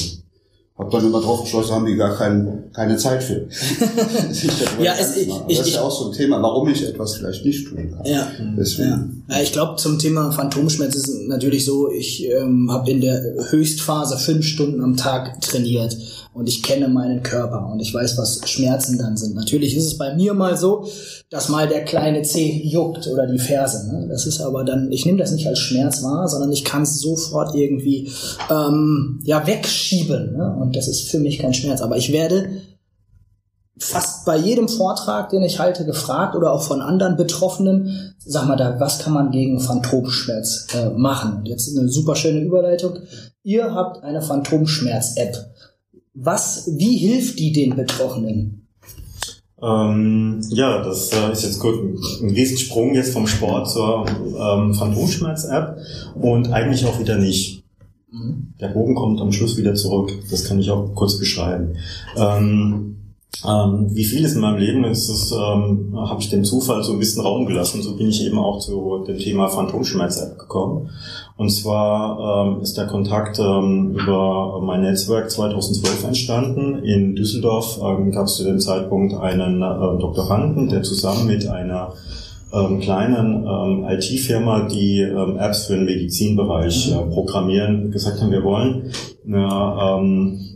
hat man immer drauf geschlossen, haben die gar kein, keine Zeit für. ja, es, ich, das ist ja auch so ein Thema, warum ich etwas vielleicht nicht tun kann. Ja, Deswegen. ja. ja ich glaube, zum Thema Phantomschmerz ist es natürlich so, ich ähm, habe in der Höchstphase fünf Stunden am Tag trainiert und ich kenne meinen Körper und ich weiß, was Schmerzen dann sind. Natürlich ist es bei mir mal so, dass mal der kleine Zeh juckt oder die Ferse. Ne? Das ist aber dann, ich nehme das nicht als Schmerz wahr, sondern ich kann es sofort irgendwie ähm, ja wegschieben. Ne? Und das ist für mich kein Schmerz. Aber ich werde fast bei jedem Vortrag, den ich halte, gefragt oder auch von anderen Betroffenen, sag mal da, was kann man gegen Phantomschmerz äh, machen? Jetzt eine super schöne Überleitung. Ihr habt eine Phantomschmerz-App. Was, wie hilft die den Betroffenen? Ähm, ja, das äh, ist jetzt gut ein Riesensprung jetzt vom Sport zur ähm, Phantomschmerz-App und eigentlich auch wieder nicht. Mhm. Der Bogen kommt am Schluss wieder zurück. Das kann ich auch kurz beschreiben. Ähm, ähm, wie vieles in meinem Leben ist es, ähm, habe ich dem Zufall so ein bisschen Raum gelassen. So bin ich eben auch zu dem Thema Phantomschmerz-App gekommen. Und zwar ähm, ist der Kontakt ähm, über mein Netzwerk 2012 entstanden. In Düsseldorf ähm, gab es zu dem Zeitpunkt einen äh, Doktoranden, der zusammen mit einer ähm, kleinen ähm, IT-Firma, die ähm, Apps für den Medizinbereich äh, programmieren, gesagt haben, wir wollen eine ähm,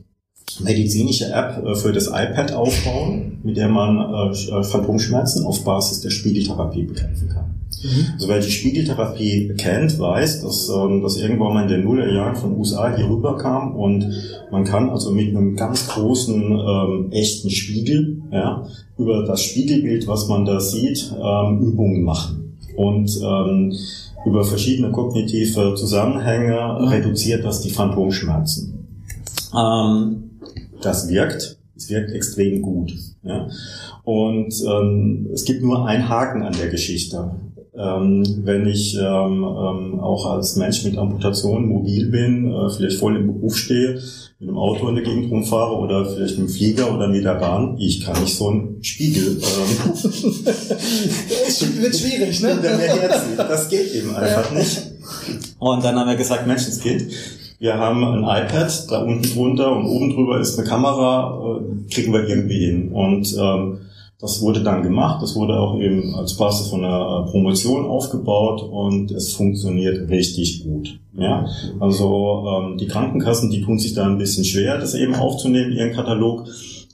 medizinische App äh, für das iPad aufbauen, mit der man äh, Phantomschmerzen auf Basis der Spiegeltherapie bekämpfen kann. Mhm. Also wer die Spiegeltherapie kennt, weiß, dass ähm, das irgendwann mal in den Nullerjahren von USA hier rüberkam und man kann also mit einem ganz großen ähm, echten Spiegel ja, über das Spiegelbild, was man da sieht, ähm, Übungen machen. Und ähm, über verschiedene kognitive Zusammenhänge mhm. reduziert das die Phantomschmerzen. Ähm, das wirkt. Es wirkt extrem gut. Ja. Und ähm, es gibt nur einen Haken an der Geschichte. Ähm, wenn ich ähm, ähm, auch als Mensch mit Amputation mobil bin, äh, vielleicht voll im Beruf stehe, mit einem Auto in der Gegend rumfahre oder vielleicht mit dem Flieger oder mit der Bahn, ich kann nicht so einen Spiegel. Ähm, das wird schwierig, ne? Das geht eben einfach ja. nicht. Und dann haben wir gesagt, Mensch, es geht. Wir haben ein iPad, da unten drunter und oben drüber ist eine Kamera, äh, kriegen wir irgendwie hin. Und ähm, das wurde dann gemacht, das wurde auch eben als Basis von einer äh, Promotion aufgebaut und es funktioniert richtig gut. Ja, also ähm, die Krankenkassen, die tun sich da ein bisschen schwer, das eben aufzunehmen, ihren Katalog.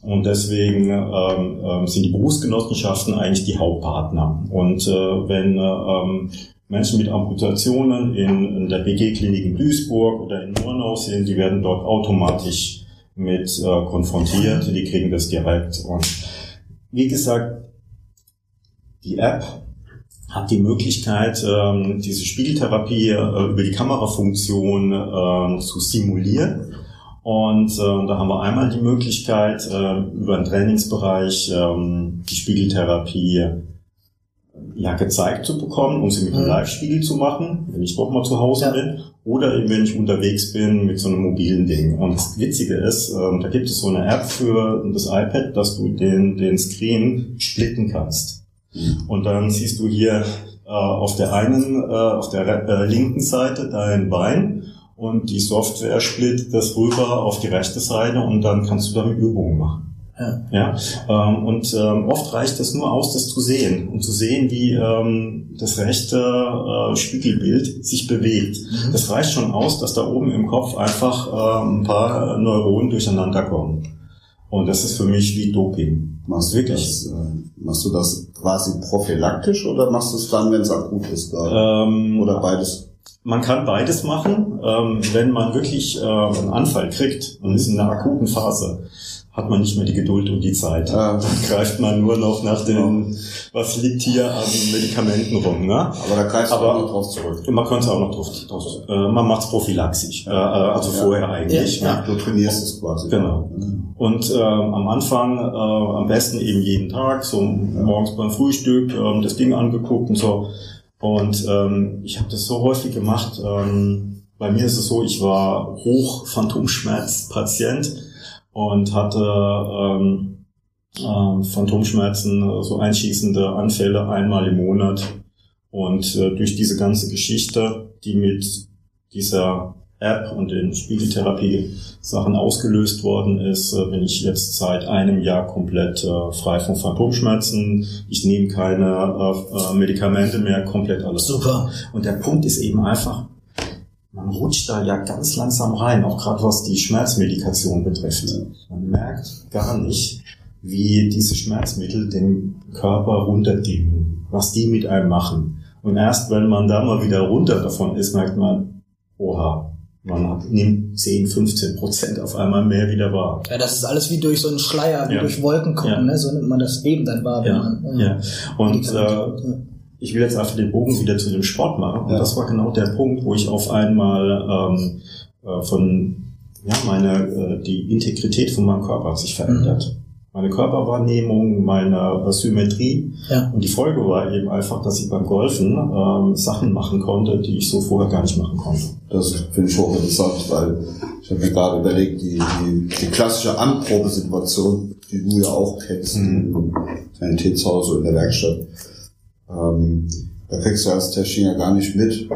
Und deswegen ähm, ähm, sind die Berufsgenossenschaften eigentlich die Hauptpartner. Und äh, wenn ähm, Menschen mit Amputationen in, der BG-Klinik in Duisburg oder in Murnau sind, die werden dort automatisch mit äh, konfrontiert, die kriegen das direkt. Und wie gesagt, die App hat die Möglichkeit, ähm, diese Spiegeltherapie äh, über die Kamerafunktion äh, zu simulieren. Und äh, da haben wir einmal die Möglichkeit, äh, über den Trainingsbereich ähm, die Spiegeltherapie ja, gezeigt zu bekommen, um sie mit einem mhm. Live-Spiegel zu machen, wenn ich doch mal zu Hause ja. bin, oder eben wenn ich unterwegs bin mit so einem mobilen Ding. Und das Witzige ist, äh, da gibt es so eine App für das iPad, dass du den, den Screen splitten kannst. Mhm. Und dann siehst du hier äh, auf der einen, äh, auf der äh, linken Seite dein Bein und die Software splittet das rüber auf die rechte Seite und dann kannst du damit Übungen machen. Ja. ja? Ähm, und ähm, oft reicht es nur aus, das zu sehen und zu sehen, wie ähm, das rechte äh, Spiegelbild sich bewegt. Mhm. Das reicht schon aus, dass da oben im Kopf einfach äh, ein paar Neuronen durcheinander kommen. Und das ist für mich wie Doping. Machst du wirklich? Das, äh, machst du das quasi prophylaktisch oder machst du es dann, wenn es akut ist? Ähm, oder beides? Man kann beides machen, ähm, wenn man wirklich äh, einen Anfall kriegt und ist in einer akuten Phase hat man nicht mehr die Geduld und die Zeit. Ah. Dann greift man nur noch nach den, was liegt hier an Medikamenten rum. Ne? Aber da greifst du auch noch drauf zurück. Man könnte auch noch drauf, drauf äh, man macht es prophylaxisch, äh, also ja. vorher eigentlich. Ja, ja. Du trainierst es quasi. Genau. Und äh, am Anfang äh, am besten eben jeden Tag, so morgens beim Frühstück, äh, das Ding angeguckt und so. Und ähm, ich habe das so häufig gemacht. Ähm, bei mir ist es so, ich war hoch Phantomschmerz-Patient und hatte ähm, äh, Phantomschmerzen, so einschießende Anfälle einmal im Monat. Und äh, durch diese ganze Geschichte, die mit dieser App und den Spiegeltherapie-Sachen ausgelöst worden ist, äh, bin ich jetzt seit einem Jahr komplett äh, frei von Phantomschmerzen. Ich nehme keine äh, Medikamente mehr, komplett alles. Super. Und der Punkt ist eben einfach, man rutscht da ja ganz langsam rein, auch gerade was die Schmerzmedikation betrifft. Man merkt gar nicht, wie diese Schmerzmittel den Körper runterdimmen, was die mit einem machen. Und erst wenn man da mal wieder runter davon ist, merkt man, oha, man hat, nimmt 10, 15 Prozent auf einmal mehr wieder wahr. Ja, das ist alles wie durch so einen Schleier, wie Ja. durch Wolken gucken, Ja. ne? so nimmt man das eben dann wahr. wenn Ja, man, ja. Und äh. Ich will jetzt einfach den Bogen wieder zu dem Sport machen. Und Ja. das war genau der Punkt, wo ich auf einmal ähm, äh, von ja meine äh, die Integrität von meinem Körper hat sich verändert. Meine Körperwahrnehmung, meine äh, Symmetrie. Ja. Und die Folge war eben einfach, dass ich beim Golfen ähm, Sachen machen konnte, die ich so vorher gar nicht machen konnte. Das finde ich hochinteressant, weil ich habe mir gerade überlegt, die, die, die klassische Anprobesituation, die du ja auch kennst, Mhm. im Sanitätshaus oder in der Werkstatt, ähm, da kriegst du als Techniker gar nicht mit,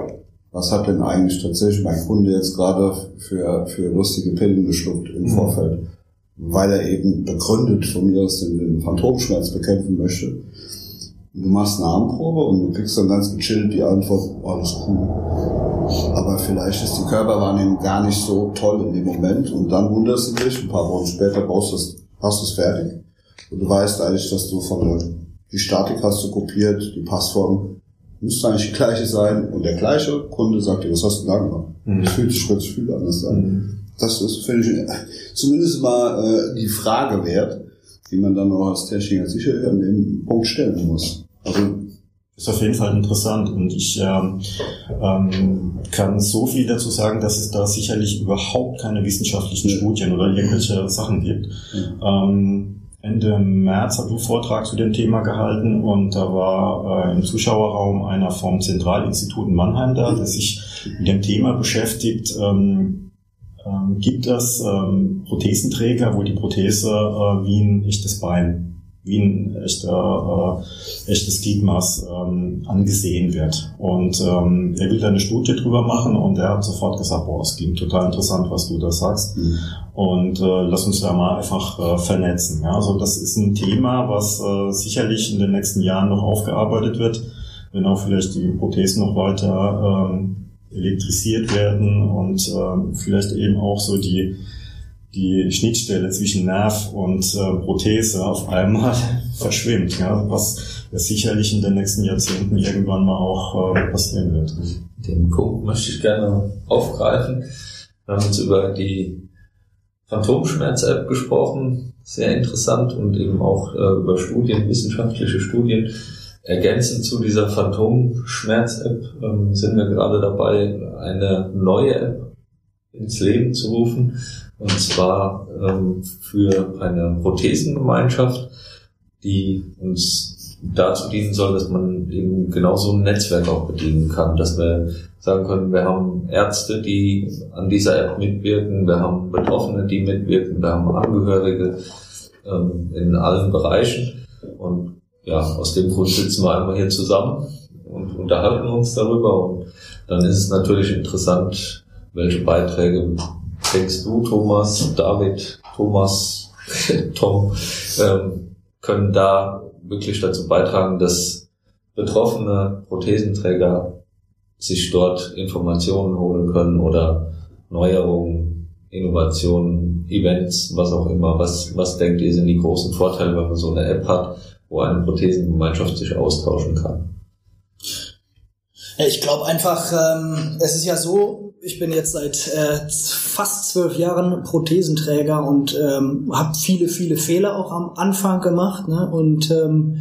was hat denn eigentlich tatsächlich mein Kunde jetzt gerade für, für lustige Pillen geschluckt im Mhm. Vorfeld, weil er eben begründet von mir aus den, den Phantomschmerz bekämpfen möchte. Und du machst eine Armprobe und du kriegst dann ganz gechillt die Antwort, oh, alles cool. Aber vielleicht ist die Körperwahrnehmung gar nicht so toll in dem Moment und dann wunderst du dich, ein paar Wochen später brauchst du es, hast du es fertig. Und du weißt eigentlich, dass du von der, die Statik hast du kopiert, die Passform müsste eigentlich die gleiche sein und der gleiche Kunde sagt dir, was hast du da gemacht? Mhm. Das fühlt sich plötzlich viel anders an. Das ist, finde ich, zumindest mal äh, die Frage wert, die man dann auch als Techniker sicher an dem Punkt stellen muss. Also Ist auf jeden Fall interessant und ich ähm, ähm, kann so viel dazu sagen, dass es da sicherlich überhaupt keine wissenschaftlichen. Studien oder irgendwelche Sachen gibt. Ähm, Ende März ich einen Vortrag zu dem Thema gehalten und da war äh, im Zuschauerraum einer vom Zentralinstitut in Mannheim da, der sich mit dem Thema beschäftigt. Ähm, ähm, gibt es ähm, Prothesenträger, wo die Prothese äh, wie ein echtes Bein, wie ein echter, äh, echtes Gliedmaß ähm, angesehen wird. Und ähm, er will da eine Studie drüber machen und er hat sofort gesagt, boah, es klingt total interessant, was du da sagst. Und äh, lass uns da mal einfach äh, vernetzen. Ja? Also das ist ein Thema, was äh, sicherlich in den nächsten Jahren noch aufgearbeitet wird, wenn auch vielleicht die Prothesen noch weiter ähm, elektrisiert werden und ähm, vielleicht eben auch so die die Schnittstelle zwischen Nerv und äh, Prothese auf einmal verschwimmt, ja, was sicherlich in den nächsten Jahrzehnten irgendwann mal auch äh, passieren wird. Den Punkt möchte ich gerne aufgreifen. Wir haben jetzt über die Phantomschmerz-App gesprochen, sehr interessant und eben auch äh, über Studien, wissenschaftliche Studien. Ergänzend zu dieser Phantomschmerz-App ähm, sind wir gerade dabei, eine neue App ins Leben zu rufen, und zwar ähm, für eine Prothesengemeinschaft, die uns dazu dienen soll, dass man eben genauso ein Netzwerk auch bedienen kann, dass wir sagen können, wir haben Ärzte, die an dieser App mitwirken, wir haben Betroffene, die mitwirken, wir haben Angehörige ähm, in allen Bereichen. Und ja, aus dem Grund sitzen wir einmal hier zusammen und unterhalten uns darüber. Und dann ist es natürlich interessant, welche Beiträge denkst du, Thomas, David, Thomas, Tom, ähm, können da wirklich dazu beitragen, dass betroffene Prothesenträger sich dort Informationen holen können oder Neuerungen, Innovationen, Events, was auch immer. Was, was denkt ihr sind die großen Vorteile, wenn man so eine App hat, wo eine Prothesengemeinschaft sich austauschen kann? Ich glaube einfach, ähm, es ist ja so, ich bin jetzt seit äh, fast zwölf Jahren Prothesenträger und ähm, habe viele, viele Fehler auch am Anfang gemacht. Ne? Und ähm,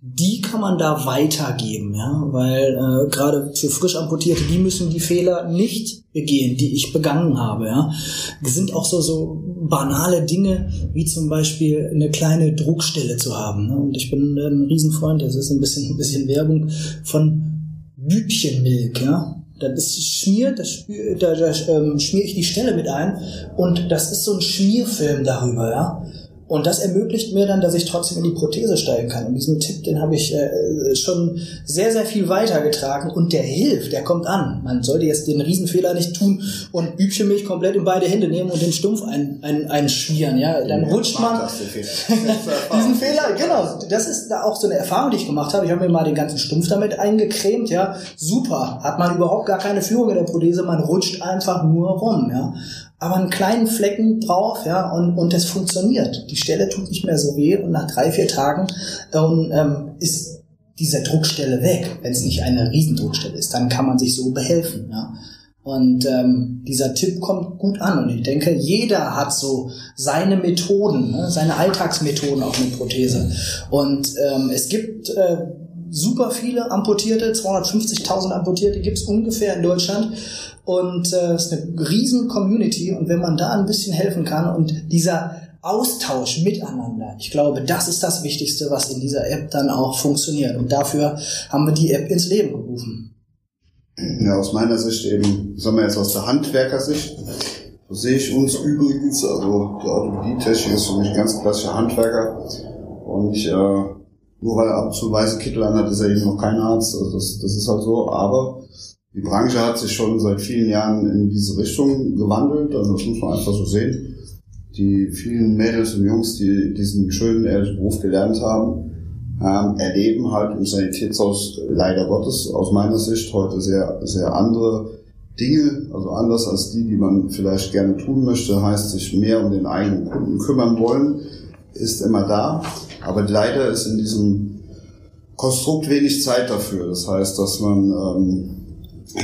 die kann man da weitergeben, ja, weil äh, gerade für frisch amputierte, die müssen die Fehler nicht begehen, die ich begangen habe, ja. Es sind auch so so banale Dinge, wie zum Beispiel eine kleine Druckstelle zu haben. Ne? Und ich bin ein Riesenfreund, das ist ein bisschen ein bisschen Werbung von Bübchenmilk, ja. Das ist schmiert, das da, da ähm, schmiere ich die Stelle mit ein und das ist so ein Schmierfilm darüber, ja. Und das ermöglicht mir dann, dass ich trotzdem in die Prothese steigen kann. Und diesen Tipp, den habe ich äh, schon sehr, sehr viel weitergetragen und der hilft, der kommt an. Man sollte jetzt den Riesenfehler nicht tun und Übchenmilch komplett in beide Hände nehmen und den Stumpf ein, ein, einschmieren. Ja, dann ja, rutscht man diesen Fehler. Genau, das ist da auch so eine Erfahrung, die ich gemacht habe. Ich habe mir mal den ganzen Stumpf damit eingecremt. Ja, super. Hat man überhaupt gar keine Führung in der Prothese. Man rutscht einfach nur rum. Ja, aber einen kleinen Flecken drauf, ja, und, und es funktioniert. Die Stelle tut nicht mehr so weh und nach drei, vier Tagen ähm, ähm, ist diese Druckstelle weg. Wenn es nicht eine Riesendruckstelle ist, dann kann man sich so behelfen, ja. Und ähm, dieser Tipp kommt gut an. Und ich denke, jeder hat so seine Methoden, ne, seine Alltagsmethoden auf eine Prothese. Und ähm, es gibt äh, super viele Amputierte, 250.000 Amputierte gibt es ungefähr in Deutschland. Und äh, es ist eine riesen Community. Und wenn man da ein bisschen helfen kann und dieser Austausch miteinander, ich glaube, das ist das Wichtigste, was in dieser App dann auch funktioniert. Und dafür haben wir die App ins Leben gerufen. Ja, aus meiner Sicht eben, sagen wir jetzt aus der Handwerkersicht, so sehe ich uns übrigens, also der Orthopädie-Technik ist für mich ganz klassischer Handwerker. Und ich, äh, nur weil er ab und zu weiße Kittel anhat, ist er eben noch kein Arzt. Also das, das ist halt so. Aber die Branche hat sich schon seit vielen Jahren in diese Richtung gewandelt, also das muss man einfach so sehen. Die vielen Mädels und Jungs, die diesen schönen, ehrlichen Beruf gelernt haben, ähm, erleben halt im Sanitätshaus leider Gottes aus meiner Sicht heute sehr, sehr andere Dinge, also anders als die, die man vielleicht gerne tun möchte, heißt sich mehr um den eigenen Kunden kümmern wollen, ist immer da. Aber leider ist in diesem Konstrukt wenig Zeit dafür. Das heißt, dass man ähm,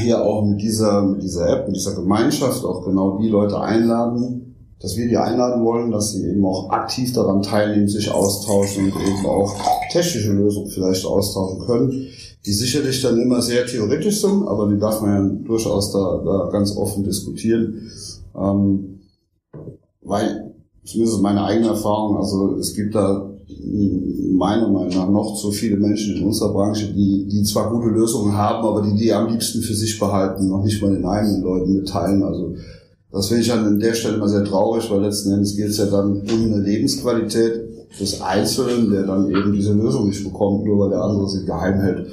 hier auch mit dieser, mit dieser App, mit dieser Gemeinschaft auch genau die Leute einladen, dass wir die einladen wollen, dass sie eben auch aktiv daran teilnehmen, sich austauschen und eben auch technische Lösungen vielleicht austauschen können, die sicherlich dann immer sehr theoretisch sind, aber die darf man ja durchaus da, da ganz offen diskutieren. Ähm, weil, zumindest meine eigene Erfahrung, also es gibt da meiner Meinung nach noch zu viele Menschen in unserer Branche, die, die zwar gute Lösungen haben, aber die die am liebsten für sich behalten, noch nicht mal den eigenen Leuten mitteilen. Also das finde ich an der Stelle immer sehr traurig, weil letzten Endes geht es ja dann um eine Lebensqualität des Einzelnen, der dann eben diese Lösung nicht bekommt, nur weil der andere sie geheim hält.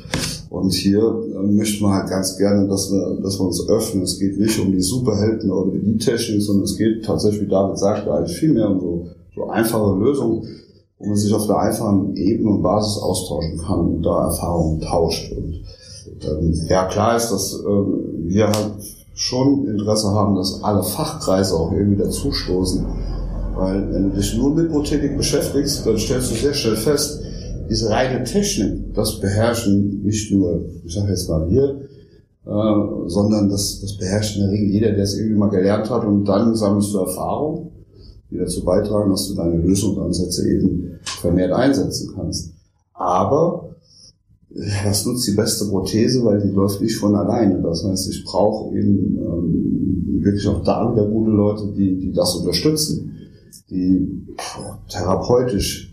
Und hier äh, möchten wir halt ganz gerne, dass wir, dass wir uns öffnen. Es geht nicht um die Superhelden oder die Technik, sondern es geht tatsächlich, wie David sagte, eigentlich viel mehr um so, so einfache Lösungen wo man sich auf der einfachen Ebene und Basis austauschen kann und da Erfahrungen tauscht. Und ähm, ja, klar ist, dass ähm, wir halt schon Interesse haben, dass alle Fachkreise auch irgendwie dazustoßen. Weil wenn du dich nur mit Robotik beschäftigst, dann stellst du sehr schnell fest, diese reine Technik, das beherrschen nicht nur, ich sage jetzt mal wir, äh, sondern das, das beherrscht in der Regel jeder, der es irgendwie mal gelernt hat und dann sammelst du Erfahrung die dazu beitragen, dass du deine Lösungsansätze eben vermehrt einsetzen kannst. Aber das nutzt die beste Prothese, weil die läuft nicht von alleine. Das heißt, ich brauche eben ähm, wirklich auch da wieder gute Leute, die, die das unterstützen, die therapeutisch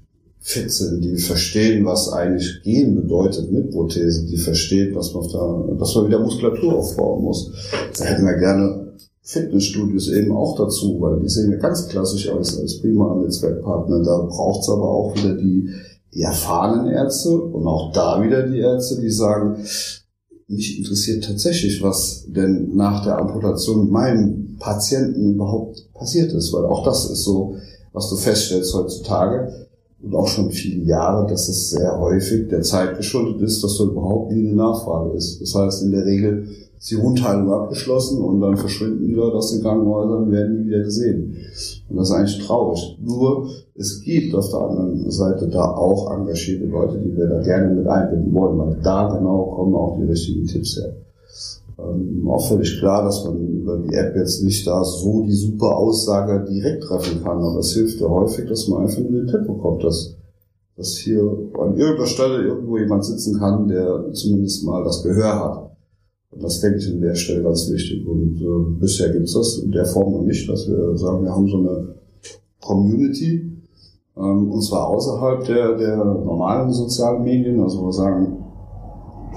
fit sind, die verstehen, was eigentlich gehen bedeutet mit Prothese, die verstehen, dass man, da, dass man wieder Muskulatur aufbauen muss. Da hätten wir gerne Fitnessstudios eben auch dazu, weil die sehen ja ganz klassisch aus als prima Netzwerkpartner. Da braucht es aber auch wieder die, die erfahrenen Ärzte und auch da wieder die Ärzte, die sagen, mich interessiert tatsächlich, was denn nach der Amputation mit meinem Patienten überhaupt passiert ist, weil auch das ist so, was du feststellst heutzutage und auch schon viele Jahre, dass es sehr häufig der Zeit geschuldet ist, dass da überhaupt nie eine Nachfrage ist. Das heißt, in der Regel ist die Wundheilung abgeschlossen und dann verschwinden die Leute aus den Krankenhäusern und werden nie wieder gesehen. Und das ist eigentlich traurig. Nur, es gibt auf der anderen Seite da auch engagierte Leute, die wir da gerne mit einbinden wollen, weil da genau kommen auch die richtigen Tipps her. Ähm, auch völlig klar, dass man über die App jetzt nicht da so die super Aussage direkt treffen kann, aber es hilft ja häufig, dass man einfach nur den Tipp bekommt, dass, dass hier an irgendeiner Stelle irgendwo jemand sitzen kann, der zumindest mal das Gehör hat. Und das denke ich an der Stelle ganz wichtig. Und äh, bisher gibt es das in der Form noch nicht, dass wir sagen, wir haben so eine Community, ähm, und zwar außerhalb der, der normalen sozialen Medien. Also wir sagen,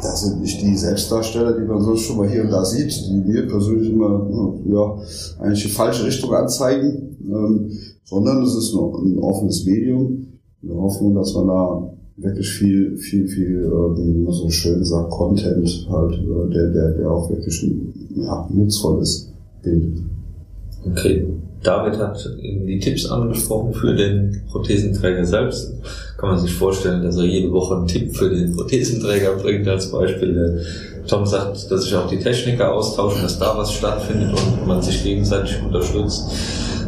das sind nicht die Selbstdarsteller, die man sonst schon mal hier und da sieht, die mir persönlich immer ja, eigentlich die falsche Richtung anzeigen, ähm, sondern es ist noch ein offenes Medium. In der Hoffnung, dass man da wirklich viel, viel, viel, äh, wie man so schön sagt, Content halt, äh, der, der, der auch wirklich ja, nutzvoll ist, bildet. Okay. David hat eben die Tipps angesprochen für den Prothesenträger selbst. Kann man sich vorstellen, dass er jede Woche einen Tipp für den Prothesenträger bringt als Beispiel. Der Tom sagt, dass sich auch die Techniker austauschen, dass da was stattfindet und man sich gegenseitig unterstützt.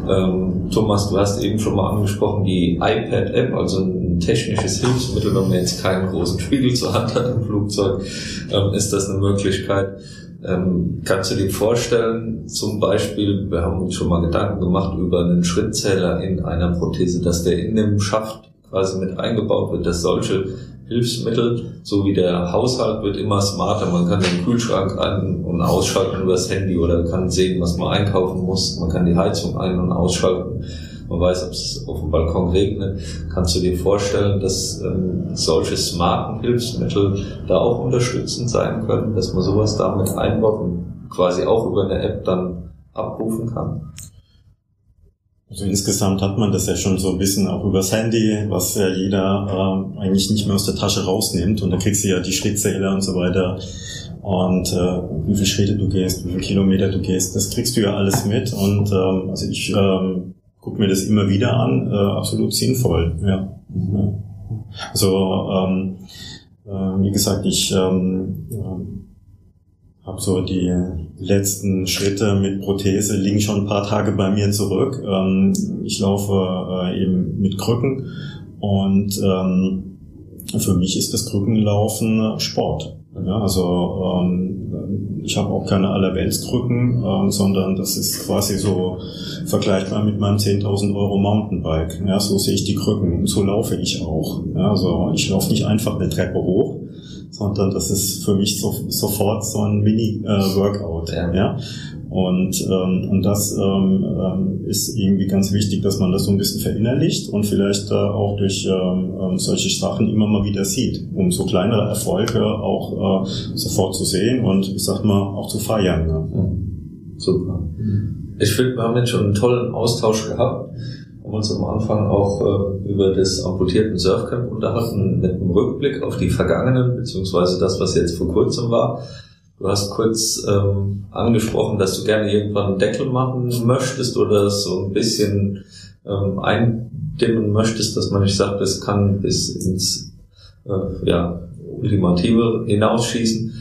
Ähm, Thomas, du hast eben schon mal angesprochen, die iPad-App, also ein technisches Hilfsmittel, wenn man jetzt keinen großen Spiegel zur Hand hat im Flugzeug, ähm, ist das eine Möglichkeit. Ähm, kannst du dir vorstellen, zum Beispiel, wir haben uns schon mal Gedanken gemacht über einen Schrittzähler in einer Prothese, dass der in dem Schaft quasi mit eingebaut wird, dass solche Hilfsmittel, so wie der Haushalt wird immer smarter. Man kann den Kühlschrank ein- und ausschalten über das Handy oder kann sehen, was man einkaufen muss. Man kann die Heizung ein- und ausschalten. Man weiß, ob es auf dem Balkon regnet. Kannst du dir vorstellen, dass ähm, solche smarten Hilfsmittel da auch unterstützend sein können, dass man sowas damit einbaut und quasi auch über eine App dann abrufen kann? Also insgesamt hat man das ja schon so ein bisschen auch übers Handy, was ja jeder äh, eigentlich nicht mehr aus der Tasche rausnimmt. Und da kriegst du ja die Schrittzähler und so weiter. Und äh, wie viele Schritte du gehst, wie viele Kilometer du gehst, das kriegst du ja alles mit. Und ähm, also ich ähm, gucke mir das immer wieder an, äh, absolut sinnvoll. Ja. ja. Also ähm, äh, wie gesagt, ich ähm, äh, habe so die letzten Schritte mit Prothese liegen schon ein paar Tage bei mir zurück. Ähm, ich laufe äh, eben mit Krücken und ähm, für mich ist das Krückenlaufen Sport. Ja, also ähm, ich habe auch keine Allerweltskrücken, ähm, sondern das ist quasi so vergleichbar mit meinem 10.000 Euro Mountainbike. Ja, so sehe ich die Krücken und so laufe ich auch. Ja, also ich laufe nicht einfach eine Treppe hoch, sondern das ist für mich so, sofort so ein Mini-Workout. Äh, ja. ja. Und, ähm, und das ähm, ähm, ist irgendwie ganz wichtig, dass man das so ein bisschen verinnerlicht und vielleicht äh, auch durch ähm, ähm, solche Sachen immer mal wieder sieht, um so kleinere Erfolge auch äh, sofort zu sehen und ich sag mal auch zu feiern. Ne? Mhm. Super. Ich finde, wir haben jetzt schon einen tollen Austausch gehabt haben uns am Anfang auch äh, über das amputierten Surfcamp unterhalten, mit einem Rückblick auf die vergangenen, beziehungsweise das, was jetzt vor kurzem war. Du hast kurz ähm, angesprochen, dass du gerne irgendwann einen Deckel machen möchtest oder so ein bisschen ähm, eindimmen möchtest, dass man nicht sagt, das kann bis ins äh, ja, Ultimative hinausschießen.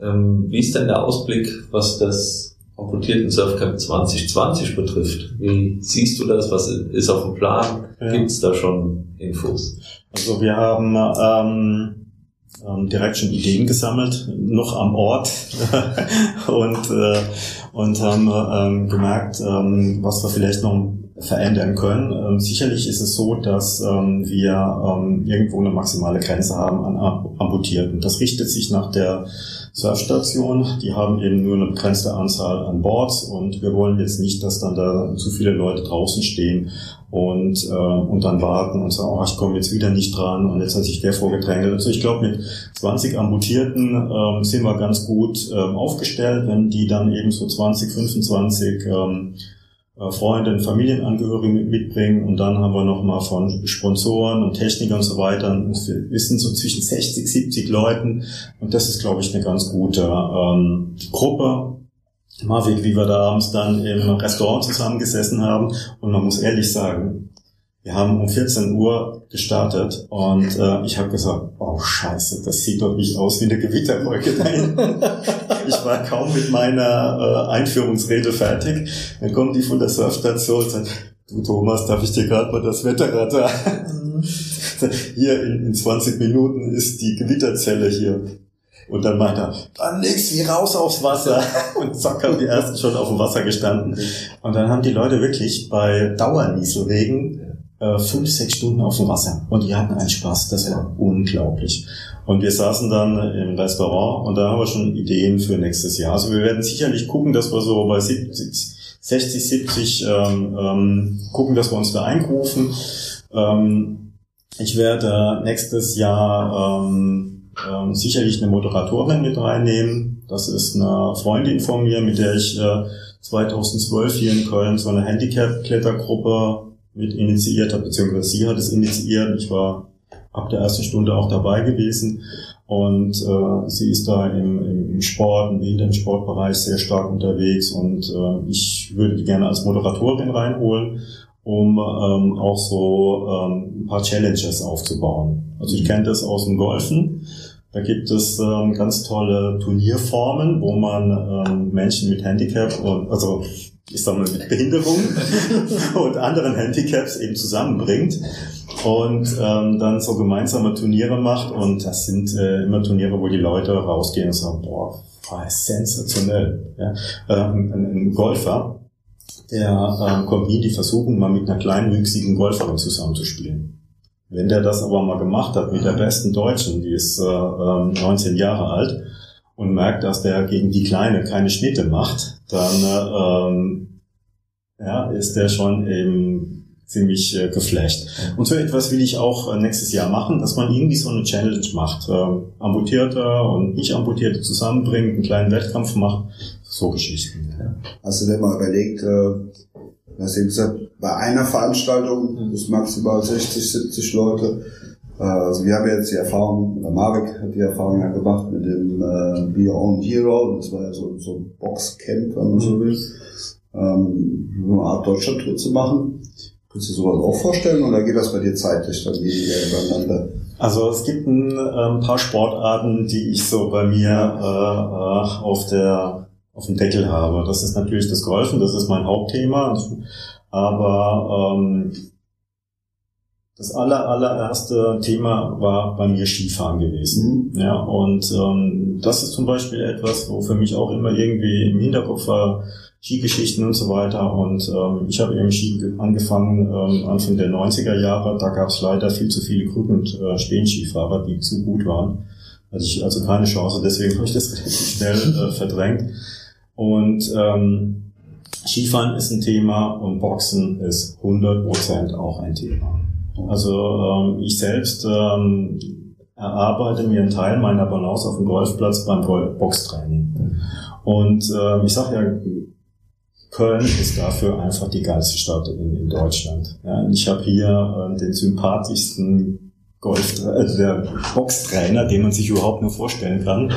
Ähm, wie ist denn der Ausblick, was das amputierten Surfcamp 2020 betrifft? Wie siehst du das? Was ist auf dem Plan? Ja. Gibt es da schon Infos? Also wir haben ähm, ähm, direkt schon Ideen gesammelt, noch am Ort und, äh, und haben ähm, gemerkt, ähm, was wir vielleicht noch verändern können. Ähm, sicherlich ist es so, dass ähm, wir ähm, irgendwo eine maximale Grenze haben an Amputierten. Das richtet sich nach der Surfstation. Die haben eben nur eine begrenzte Anzahl an Boards und wir wollen jetzt nicht, dass dann da zu viele Leute draußen stehen und, äh, und dann warten und sagen, oh, ich komme jetzt wieder nicht dran und jetzt hat sich der vorgedrängelt. Also ich glaube, mit 20 Amputierten ähm, sind wir ganz gut ähm, aufgestellt, wenn die dann eben so 20, 25 ähm, äh, Freunde und Familienangehörige mitbringen und dann haben wir nochmal von Sponsoren und Technikern und so weiter. Wir sind so zwischen 60, 70 Leuten und das ist, glaube ich, eine ganz gute ähm, Gruppe. Marvik, wie wir da abends dann im Restaurant zusammengesessen haben und man muss ehrlich sagen, wir haben um 14 Uhr gestartet und äh, ich habe gesagt, oh scheiße, das sieht doch nicht aus wie eine Gewitterwolke da ich war kaum mit meiner äh, Einführungsrede fertig. Dann kommen die von der Surfstation und sagen, du Thomas, darf ich dir gerade mal das Wetterradar? hier in, in 20 Minuten ist die Gewitterzelle hier. Und dann meint er, dann legst du raus aufs Wasser. Und zack, haben die ersten schon auf dem Wasser gestanden. Und dann haben die Leute wirklich bei Dauernieselregen äh, fünf, sechs Stunden auf dem Wasser und die hatten einen Spaß, das war unglaublich. Und wir saßen dann im Restaurant und da haben wir schon Ideen für nächstes Jahr. Also wir werden sicherlich gucken, dass wir so bei 70, 60, 70 ähm, ähm, gucken, dass wir uns da eingrufen. Ähm, ich werde nächstes Jahr ähm, ähm, sicherlich eine Moderatorin mit reinnehmen. Das ist eine Freundin von mir, mit der ich äh, 2012 hier in Köln so eine Handicap-Klettergruppe mit initiiert habe, beziehungsweise sie hat es initiiert. Ich war ab der ersten Stunde auch dabei gewesen. Und äh, sie ist da im, im, Sport, im Behindertensportbereich sehr stark unterwegs und äh, ich würde die gerne als Moderatorin reinholen, um ähm, auch so ähm, ein paar Challenges aufzubauen. Also ich kenne das aus dem Golfen. Da gibt es ähm, ganz tolle Turnierformen, wo man ähm, Menschen mit Handicap und also ich sag mal mit Behinderung und anderen Handicaps eben zusammenbringt und ähm, dann so gemeinsame Turniere macht und das sind äh, immer Turniere, wo die Leute rausgehen und sagen, boah, war sensationell. Ja? Ähm, ein, ein Golfer, der ähm, kommt nie die Versuchung, mal mit einer kleinwüchsigen Golferin zusammenzuspielen. Wenn der das aber mal gemacht hat mit der besten Deutschen, die ist äh, 19 ähm, Jahre alt, und merkt, dass der gegen die Kleine keine Schnitte macht, dann ähm, ja, ist der schon eben ziemlich äh, geflasht. Und so etwas will ich auch äh, nächstes Jahr machen, dass man irgendwie so eine Challenge macht. Äh, Amputierte und nicht Amputierte zusammenbringt, einen kleinen Wettkampf macht, so Geschichten. Ja. Du denn mal überlegt, äh, was eben gesagt, bei einer Veranstaltung bis maximal 60, 70 Leute, äh, also wir haben jetzt die Erfahrung, oder Marek hat die Erfahrung ja gemacht mit dem äh, Be Your Own Hero, das war ja so, so ein Boxcamp, wenn man so will, ähm, so eine Art Deutschland-Tour zu machen. Kannst du dir sowas auch vorstellen oder geht das bei dir zeitlich dann weniger übereinander? Also es gibt ein, ein äh, paar Sportarten, die ich so bei mir äh, äh, auf der auf dem Deckel habe. Das ist natürlich das Golfen, das ist mein Hauptthema. Aber ähm, das aller, allererste Thema war bei mir Skifahren gewesen. Mhm. Ja, und ähm, das ist zum Beispiel etwas, wo für mich auch immer irgendwie im Hinterkopf war, Skigeschichten und so weiter. Und ähm, ich habe eben Ski angefangen ähm, Anfang der 90er Jahre. Da gab es leider viel zu viele Krücken- und äh, Stehenskifahrer, die zu gut waren. Also ich also keine Chance, deswegen habe ich das relativ schnell äh, verdrängt. Und ähm, Skifahren ist ein Thema und Boxen ist 100% auch ein Thema. Also ähm, ich selbst ähm, erarbeite mir einen Teil meiner Balance auf dem Golfplatz beim Boxtraining. Und äh, ich sage ja, Köln ist dafür einfach die geilste Stadt in, in Deutschland. Ja, ich habe hier äh, den sympathischsten Golf, äh, der Boxtrainer, den man sich überhaupt nur vorstellen kann,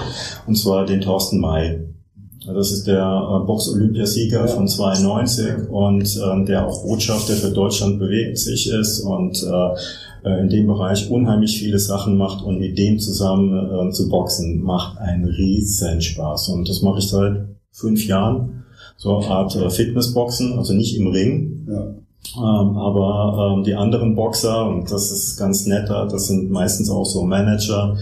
und zwar den Thorsten May. Das ist der äh, Box-Olympiasieger von 92 und äh, der auch Botschafter für Deutschland bewegt sich ist und äh, äh, in dem Bereich unheimlich viele Sachen macht und mit dem zusammen äh, zu boxen macht einen riesen Spaß. Und das mache ich seit fünf Jahren. So eine Art äh, Fitnessboxen, also nicht im Ring. Ja. Ähm, aber ähm, die anderen Boxer, und das ist ganz netter, das sind meistens auch so Manager,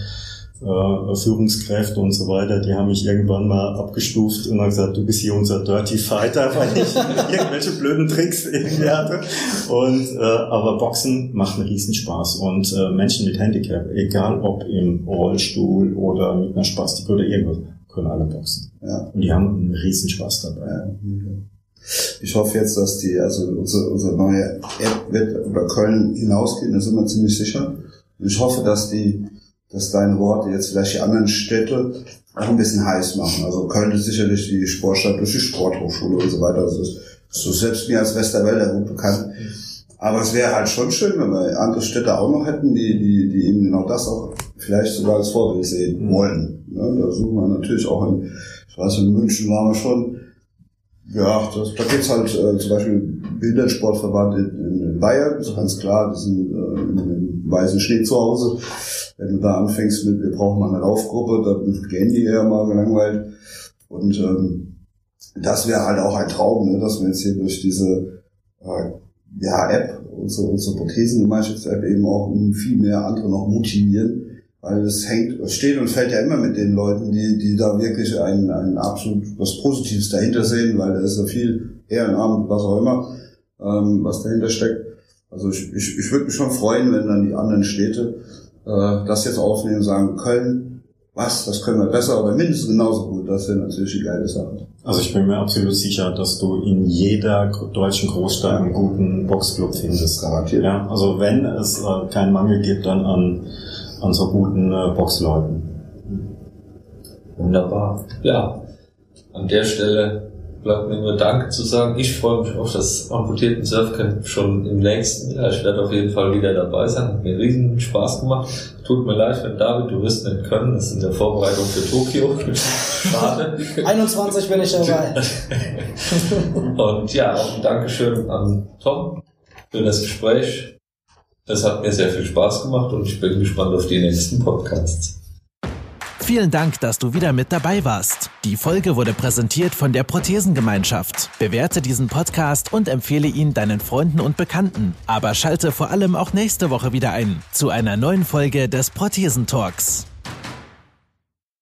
äh, Führungskräfte und so weiter, die haben mich irgendwann mal abgestuft und haben gesagt, du bist hier unser Dirty Fighter, weil ich irgendwelche blöden Tricks irgendwie hatte. Und äh, aber Boxen macht einen Riesenspaß und äh, Menschen mit Handicap, egal ob im Rollstuhl oder mit einer Spastik oder irgendwas, können alle boxen. Ja. Und die haben einen Riesenspaß dabei. Ja. Ich hoffe jetzt, dass die, also unsere, unsere neue App wird über Köln hinausgehen, da sind wir ziemlich sicher. Und ich hoffe, dass die dass deine Worte jetzt vielleicht die anderen Städte auch ein bisschen heiß machen. Also Köln ist sicherlich die Sportstadt durch die Sporthochschule und so weiter. Das ist so selbst mir als Westerwälder gut bekannt. Aber es wäre halt schon schön, wenn wir andere Städte auch noch hätten, die, die, die eben genau das auch vielleicht sogar als Vorbild sehen mhm. wollen. Ja, da suchen wir natürlich auch in, ich weiß, in München waren wir schon, ja, das, da gibt's halt äh, zum Beispiel Behindertensportverband in, in Bayern, ist ganz klar, die sind äh, im weißen Schnee zu Hause. Wenn du da anfängst mit, wir brauchen mal eine Laufgruppe, dann gehen die eher mal gelangweilt. Und ähm, das wäre halt auch ein Traum, ne, dass wir jetzt hier durch diese äh, ja, App, unsere, unsere Prothesengemeinschafts-App eben auch viel mehr andere noch motivieren. Weil es hängt, es steht und fällt ja immer mit den Leuten, die, die da wirklich ein, ein absolut was Positives dahinter sehen, weil da ist ja viel Ehrenamt, was auch immer, ähm, was dahinter steckt. Also ich, ich, ich würde mich schon freuen, wenn dann die anderen Städte äh, das jetzt aufnehmen und sagen, Köln, was, das können wir besser, aber mindestens genauso gut. Das wäre natürlich die geile Sache. Also ich bin mir absolut sicher, dass du in jeder deutschen Großstadt einen guten Boxclub findest. Garantiert. Ja, also wenn es äh, keinen Mangel gibt dann an an so guten äh, Boxleuten. Wunderbar. Ja, an der Stelle bleibt mir nur Danke zu sagen. Ich freue mich auf das amputierten Surfcamp schon im nächsten Jahr. Ich werde auf jeden Fall wieder dabei sein. Hat mir riesen Spaß gemacht. Tut mir leid, wenn David, du wirst nicht können. Das ist in der Vorbereitung für Tokio. Schade. 21 bin ich dabei. Und ja, auch ein Dankeschön an Tom für das Gespräch. Es hat mir sehr viel Spaß gemacht und ich bin gespannt auf die nächsten Podcasts. Vielen Dank, dass du wieder mit dabei warst. Die Folge wurde präsentiert von der Prothesengemeinschaft. Bewerte diesen Podcast und empfehle ihn deinen Freunden und Bekannten. Aber schalte vor allem auch nächste Woche wieder ein zu einer neuen Folge des Prothesentalks.